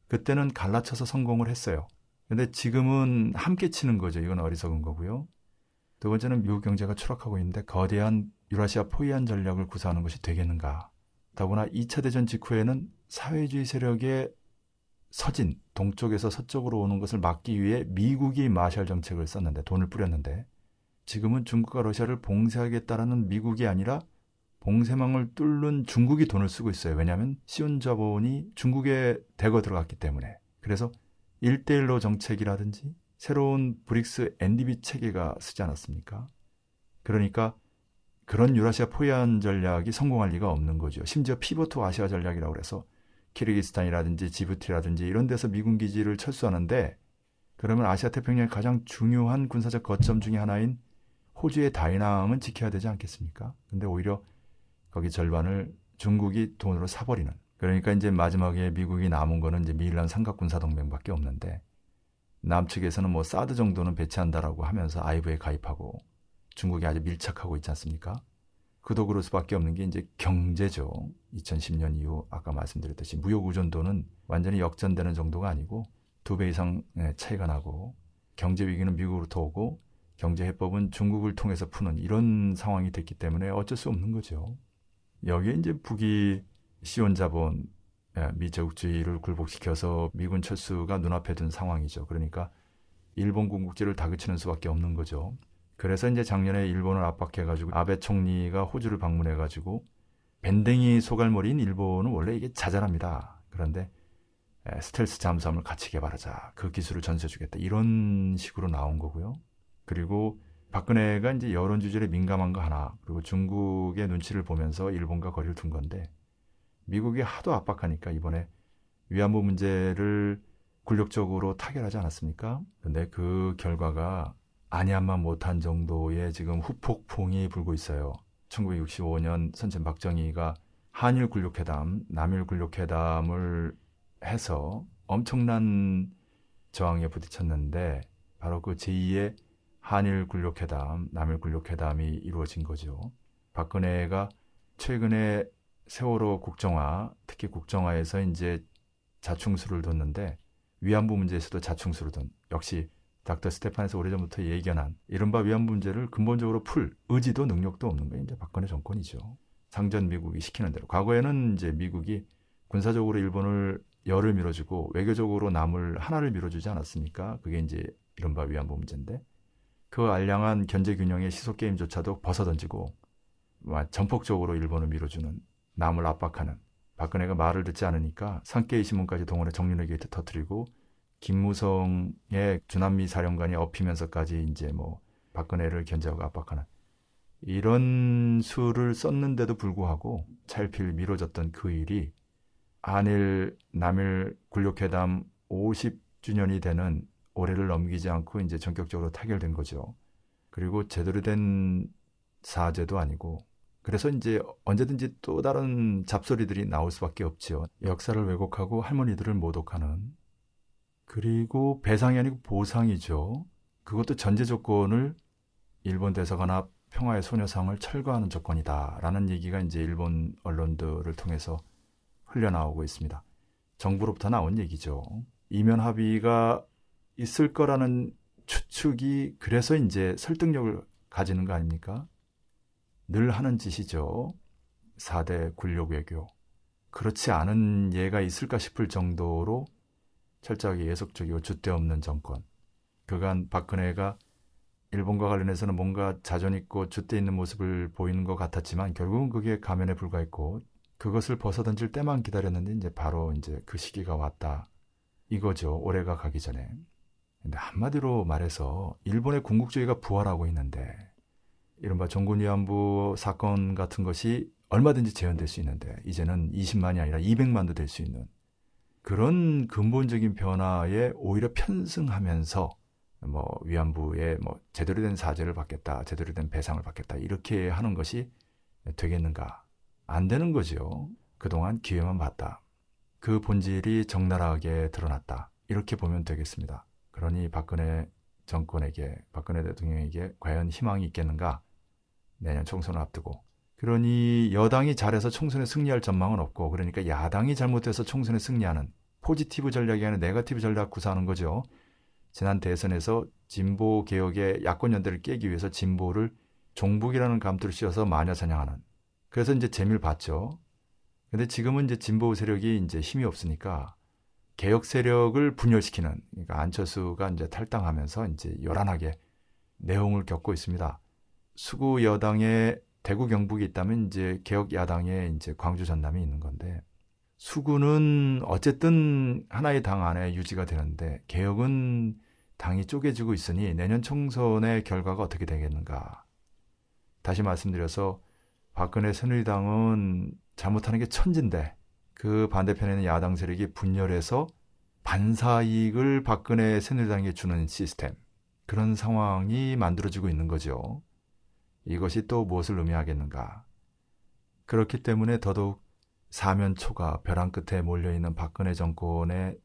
그때는 갈라쳐서 성공을 했어요. 근데 지금은 함께 치는 거죠. 이건 어리석은 거고요. 두 번째는 미국 경제가 추락하고 있는데 거대한 유라시아 포위한 전략을 구사하는 것이 되겠는가. 더구나 2차 대전 직후에는 사회주의 세력의 서진, 동쪽에서 서쪽으로 오는 것을 막기 위해 미국이 마샬 정책을 썼는데 돈을 뿌렸는데 지금은 중국과 러시아를 봉쇄하겠다라는 미국이 아니라 봉쇄망을 뚫는 중국이 돈을 쓰고 있어요. 왜냐하면 시온 자본이 중국에 대거 들어갔기 때문에. 그래서 일대일로 정책이라든지 새로운 브릭스 NDB 체계가 쓰지 않았습니까? 그러니까 그런 유라시아 포위환 전략이 성공할 리가 없는 거죠. 심지어 pivot 아시아 전략이라고 해서 키르기스탄이라든지 지부티라든지 이런 데서 미군 기지를 철수하는데 그러면 아시아 태평양의 가장 중요한 군사적 거점 중의 하나인 호주의 다윈항은 지켜야 되지 않겠습니까? 근데 오히려 거기 절반을 중국이 돈으로 사버리는. 그러니까 이제 마지막에 미국이 남은 거는 이제 미일란 삼각군사 동맹밖에 없는데 남측에서는 뭐 사드 정도는 배치한다라고 하면서 아이브에 가입하고 중국이 아주 밀착하고 있지 않습니까? 그 도구로 수밖에 없는 게 이제 경제죠. 2010년 이후 아까 말씀드렸듯이 무역 의존도는 완전히 역전되는 정도가 아니고 두 배 이상 차이가 나고 경제 위기는 미국으로부터 오고 경제 해법은 중국을 통해서 푸는 이런 상황이 됐기 때문에 어쩔 수 없는 거죠. 여기에 이제 북이 시온 자본 예, 미제국주의를 굴복시켜서 미군 철수가 눈앞에 둔 상황이죠. 그러니까 일본 군국지를 다그치는 수밖에 없는 거죠. 그래서 이제 작년에 일본을 압박해가지고 아베 총리가 호주를 방문해가지고 밴댕이 소갈머리인 일본은 원래 이게 자잘합니다. 그런데 예, 스텔스 잠수함을 같이 개발하자. 그 기술을 전수해주겠다. 이런 식으로 나온 거고요. 그리고 박근혜가 이제 여론 주제에 민감한 거 하나, 그리고 중국의 눈치를 보면서 일본과 거리를 둔 건데 미국이 하도 압박하니까 이번에 위안부 문제를 굴욕적으로 타결하지 않았습니까? 근데 그 결과가 아니한만 못한 정도의 지금 후폭풍이 불고 있어요. 1965년 선천 박정희가 한일 굴욕회담, 남일 굴욕회담을 해서 엄청난 저항에 부딪혔는데 바로 그 제2의 한일 굴욕회담, 남일 굴욕회담이 이루어진 거죠. 박근혜가 최근에 세월호 국정화, 특히 국정화에서 이제 자충수를 뒀는데 위안부 문제에서도 자충수를 둔 역시 닥터 스테판에서 오래전부터 예견한 이른바 위안부 문제를 근본적으로 풀 의지도 능력도 없는 게 이제 박근혜 정권이죠. 상전 미국이 시키는 대로 과거에는 이제 미국이 군사적으로 일본을 일을 밀어주고 외교적으로 남을 하나를 밀어주지 않았습니까? 그게 이제 이른바 위안부 문제인데 그 알량한 견제 균형의 시소 게임조차도 벗어던지고 전폭적으로 일본을 밀어주는 남을 압박하는 박근혜가 말을 듣지 않으니까 산케이 신문까지 동원해 정윤회 게이트 터트리고 김무성의 주남미 사령관이 엎이면서까지 이제 뭐 박근혜를 견제하고 압박하는 이런 수를 썼는데도 불구하고 차일피일 미뤄졌던 그 일이 한일 남일 굴욕회담 50주년이 되는 올해를 넘기지 않고 이제 전격적으로 타결된 거죠. 그리고 제대로 된 사죄도 아니고 그래서 이제 언제든지 또 다른 잡소리들이 나올 수밖에 없지요. 역사를 왜곡하고 할머니들을 모독하는 그리고 배상이 아니고 보상이죠. 그것도 전제 조건을 일본 대사관나 평화의 소녀상을 철거하는 조건이다라는 얘기가 이제 일본 언론들을 통해서 흘려나오고 있습니다. 정부로부터 나온 얘기죠. 이면 합의가 있을 거라는 추측이 그래서 이제 설득력을 가지는 거 아닙니까? 늘 하는 짓이죠. 4대 굴욕 외교. 그렇지 않은 예가 있을까 싶을 정도로 철저하게 예속적이고 줏대 없는 정권. 그간 박근혜가 일본과 관련해서는 뭔가 자존 있고 줏대 있는 모습을 보이는 것 같았지만 결국은 그게 가면에 불과했고 그것을 벗어던질 때만 기다렸는데 이제 바로 이제 그 시기가 왔다. 이거죠. 올해가 가기 전에. 근데 한마디로 말해서 일본의 군국주의가 부활하고 있는데 이른바 종군 위안부 사건 같은 것이 얼마든지 재현될 수 있는데 이제는 20만이 아니라 200만도 될 수 있는 그런 근본적인 변화에 오히려 편승하면서 뭐 위안부에 뭐 제대로 된 사죄를 받겠다, 제대로 된 배상을 받겠다 이렇게 하는 것이 되겠는가? 안 되는 거죠. 그동안 기회만 봤다. 그 본질이 적나라하게 드러났다. 이렇게 보면 되겠습니다. 그러니 박근혜 정권에게, 박근혜 대통령에게 과연 희망이 있겠는가? 내년 총선을 앞두고. 그러니 여당이 잘해서 총선에 승리할 전망은 없고, 그러니까 야당이 잘못해서 총선에 승리하는 포지티브 전략이 아니라 네거티브 전략 구사하는 거죠. 지난 대선에서 진보 개혁의 야권 연대를 깨기 위해서 진보를 종북이라는 감투를 씌워서 마녀 사냥하는. 그래서 이제 재미를 봤죠. 근데 지금은 이제 진보 세력이 이제 힘이 없으니까 개혁 세력을 분열시키는 그러니까 안철수가 이제 탈당하면서 이제 요란하게 내용을 겪고 있습니다. 수구 여당에 대구 경북이 있다면 이제 개혁 야당에 이제 광주 전남이 있는 건데 수구는 어쨌든 하나의 당 안에 유지가 되는데 개혁은 당이 쪼개지고 있으니 내년 총선의 결과가 어떻게 되겠는가. 다시 말씀드려서 박근혜 새누리당은 잘못하는 게 천진데 그 반대편에는 야당 세력이 분열해서 반사 이익을 박근혜 새누리당에 주는 시스템 그런 상황이 만들어지고 있는 거죠. 이것이 또 무엇을 의미하겠는가? 그렇기 때문에 더더욱 사면초가 벼랑 끝에 몰려있는 박근혜 정권의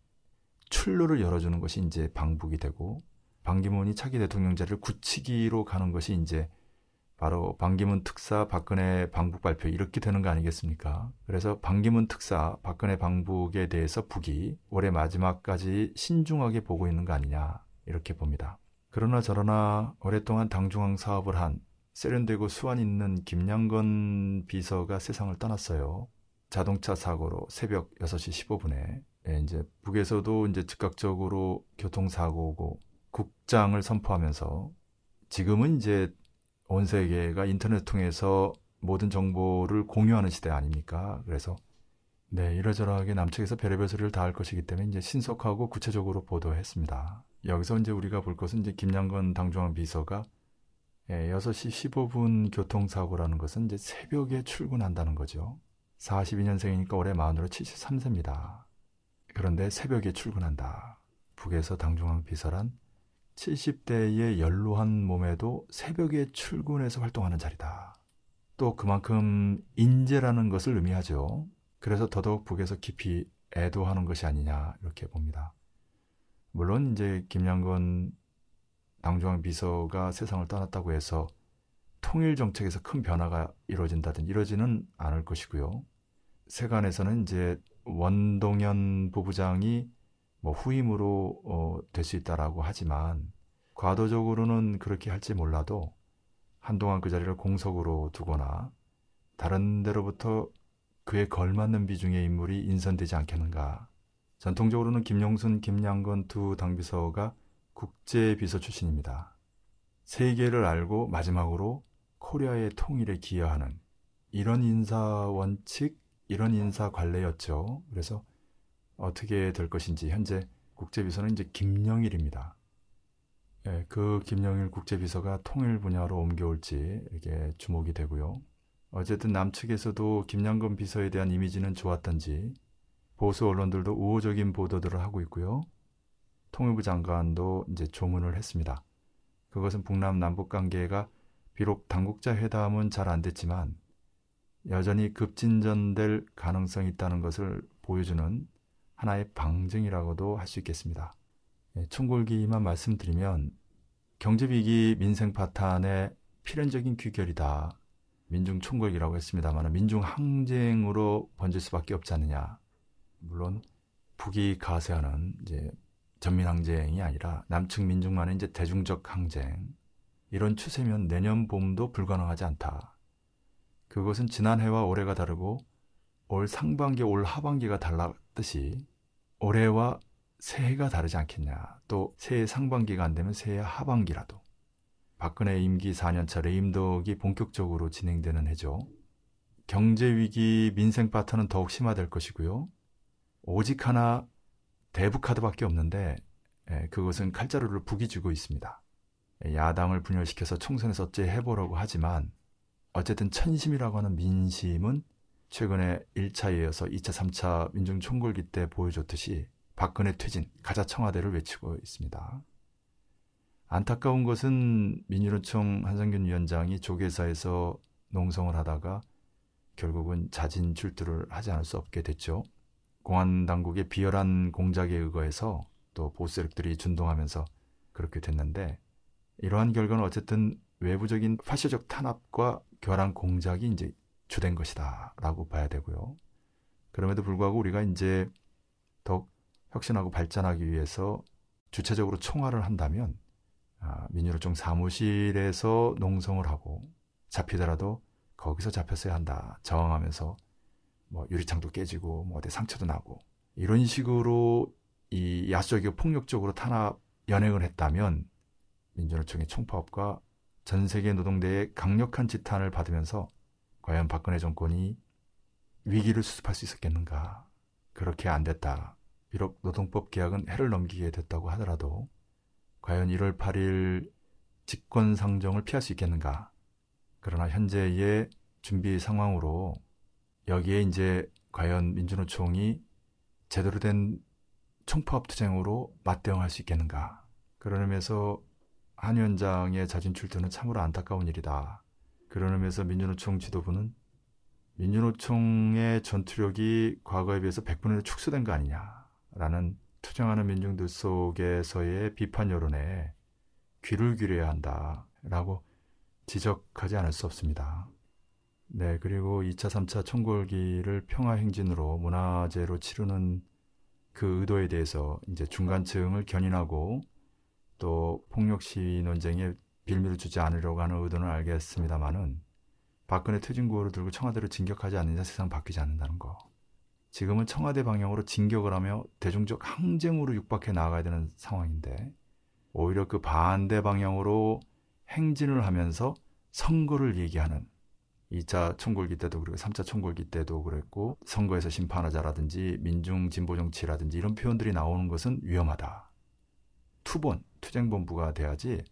출路를 열어주는 것이 이제 방북이 되고 반기문이 차기 대통령 자리를 굳히기로 가는 것이 이제 바로 반기문 특사 박근혜 방북 발표 이렇게 되는 거 아니겠습니까? 그래서 반기문 특사 박근혜 방북에 대해서 북이 올해 마지막까지 신중하게 보고 있는 거 아니냐 이렇게 봅니다. 그러나 저러나 오랫동안 당중앙 사업을 한 세련되고 수완 있는 김양건 비서가 세상을 떠났어요. 자동차 사고로 새벽 6시 15분에 예, 이제 북에서도 이제 즉각적으로 교통사고고 국장을 선포하면서 지금은 이제 온 세계가 인터넷 통해서 모든 정보를 공유하는 시대 아닙니까? 그래서 네, 이러저러하게 남측에서 별의별 소리를 다 할 것이기 때문에 이제 신속하고 구체적으로 보도했습니다. 여기서 이제 우리가 볼 것은 이제 김양건 당중앙 비서가 예, 6시 15분 교통사고라는 것은 이제 새벽에 출근한다는 거죠. 42년생이니까 올해 만으로 73세입니다. 그런데 새벽에 출근한다. 북에서 당중앙 비서란 70대의 연로한 몸에도 새벽에 출근해서 활동하는 자리다. 또 그만큼 인재라는 것을 의미하죠. 그래서 더더욱 북에서 깊이 애도하는 것이 아니냐 이렇게 봅니다. 물론 이제 김양건 당중앙 비서가 세상을 떠났다고 해서 통일 정책에서 큰 변화가 이루어진다든 이러지는 않을 것이고요. 세간에서는 이제 원동현 부부장이 뭐 후임으로 어, 될수 있다라고 하지만 과도적으로는 그렇게 할지 몰라도 한동안 그 자리를 공석으로 두거나 다른 데로부터 그에 걸맞는 비중의 인물이 인선되지 않겠는가. 전통적으로는 김용순, 김양건 두 당비서가 국제비서 출신입니다. 세계를 알고 마지막으로 코리아의 통일에 기여하는 이런 인사 원칙, 이런 인사 관례였죠. 그래서 어떻게 될 것인지 현재 국제비서는 이제 김영일입니다. 예, 그 김영일 국제비서가 통일 분야로 옮겨올지 이게 주목이 되고요. 어쨌든 남측에서도 김양건 비서에 대한 이미지는 좋았던지 보수 언론들도 우호적인 보도들을 하고 있고요. 통일부 장관도 이제 조문을 했습니다. 그것은 북남 남북 관계가 비록 당국자 회담은 잘 안 됐지만 여전히 급진전될 가능성이 있다는 것을 보여주는 하나의 방증이라고도 할 수 있겠습니다. 예, 총골기만 말씀드리면 경제위기 민생 파탄의 필연적인 귀결이다. 민중 총궐기라고 했습니다만 민중 항쟁으로 번질 수밖에 없지 않느냐. 물론 북이 가세하는 이제 전민 항쟁이 아니라 남측 민중만의 이제 대중적 항쟁 이런 추세면 내년 봄도 불가능하지 않다. 그것은 지난해와 올해가 다르고 올 상반기, 올 하반기가 달랐듯이 올해와 새해가 다르지 않겠냐. 또 새해 상반기가 안 되면 새해 하반기라도. 박근혜 임기 4년차 레임덕이 본격적으로 진행되는 해죠. 경제 위기 민생 파탄은 더욱 심화될 것이고요. 오직 하나 대북 카드밖에 없는데 예, 그것은 칼자루를 북이 쥐고 있습니다. 야당을 분열시켜서 총선에서 어째 해보려고 하지만 어쨌든 천심이라고 하는 민심은 최근에 1차에 이어서 2차, 3차 민중 총궐기 때 보여줬듯이 박근혜 퇴진, 가자 청와대를 외치고 있습니다. 안타까운 것은 민주노총 한상균 위원장이 조계사에서 농성을 하다가 결국은 자진 출두를 하지 않을 수 없게 됐죠. 공안 당국의 비열한 공작에 의거해서 또 보수 세력들이 준동하면서 그렇게 됐는데 이러한 결과는 어쨌든 외부적인 파쇼적 탄압과 교란 공작이 이제 주된 것이다라고 봐야 되고요. 그럼에도 불구하고 우리가 이제 더욱 혁신하고 발전하기 위해서 주체적으로 총괄을 한다면 아, 민주노총 사무실에서 농성을 하고 잡히더라도 거기서 잡혔어야 한다. 저항하면서 뭐 유리창도 깨지고 뭐 어디 상처도 나고 이런 식으로 이 야수적이고 폭력적으로 탄압 연행을 했다면 민주노총의 총파업과 전 세계 노동대의 강력한 지탄을 받으면서 과연 박근혜 정권이 위기를 수습할 수 있었겠는가? 그렇게 안 됐다. 비록 노동법 계약은 해를 넘기게 됐다고 하더라도 과연 1월 8일 직권 상정을 피할 수 있겠는가? 그러나 현재의 준비 상황으로 여기에 이제 과연 민주노총이 제대로 된 총파업 투쟁으로 맞대응할 수 있겠는가. 그런 의미에서 한 위원장의 자진 출두는 참으로 안타까운 일이다. 그런 의미에서 민주노총 지도부는 민주노총의 전투력이 과거에 비해서 100분의 1 축소된 거 아니냐라는 투쟁하는 민중들 속에서의 비판 여론에 귀를 기울여야 한다라고 지적하지 않을 수 없습니다. 네, 그리고 2차, 3차 총궐기를 평화행진으로 문화재로 치르는 그 의도에 대해서 이제 중간층을 견인하고 또 폭력 시위 논쟁에 빌미를 주지 않으려고 하는 의도는 알겠습니다만은 박근혜 퇴진구호를 들고 청와대로 진격하지 않느냐 세상 바뀌지 않는다는 거. 지금은 청와대 방향으로 진격을 하며 대중적 항쟁으로 육박해 나가야 되는 상황인데 오히려 그 반대 방향으로 행진을 하면서 선거를 얘기하는 2차 총궐기 때도 그리고 3차 총궐기 때도 그랬고 선거에서 심판하자라든지 민중 진보 정치라든지 이런 표현들이 나오는 것은 위험하다. 투본 투쟁본부가 돼야지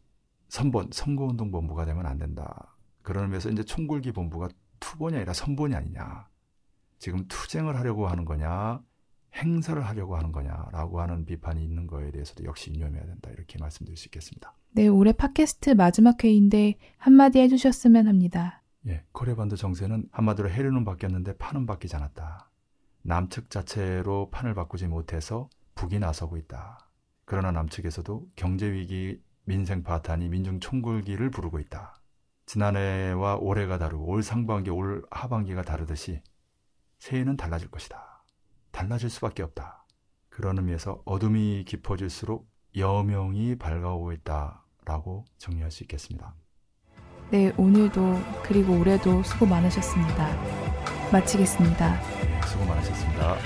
선본 선거운동본부가 되면 안 된다. 그런 의미에서 이제 총궐기 본부가 투본이 아니라 선본이 아니냐. 지금 투쟁을 하려고 하는 거냐, 행사를 하려고 하는 거냐라고 하는 비판이 있는 거에 대해서도 역시 유념해야 된다. 이렇게 말씀드릴 수 있겠습니다. 네, 올해 팟캐스트 마지막 회인데 한마디 해주셨으면 합니다. 예, 코레반도 정세는 한마디로 해류는 바뀌었는데 판은 바뀌지 않았다. 남측 자체로 판을 바꾸지 못해서 북이 나서고 있다. 그러나 남측에서도 경제 위기, 민생 파탄이 민중 총궐기를 부르고 있다. 지난해와 올해가 다르고 올 상반기, 올 하반기가 다르듯이 새해는 달라질 것이다. 달라질 수밖에 없다. 그런 의미에서 어둠이 깊어질수록 여명이 밝아오고 있다라고 정리할 수 있겠습니다. 네, 오늘도 그리고 올해도 수고 많으셨습니다. 마치겠습니다. 네, 수고 많으셨습니다.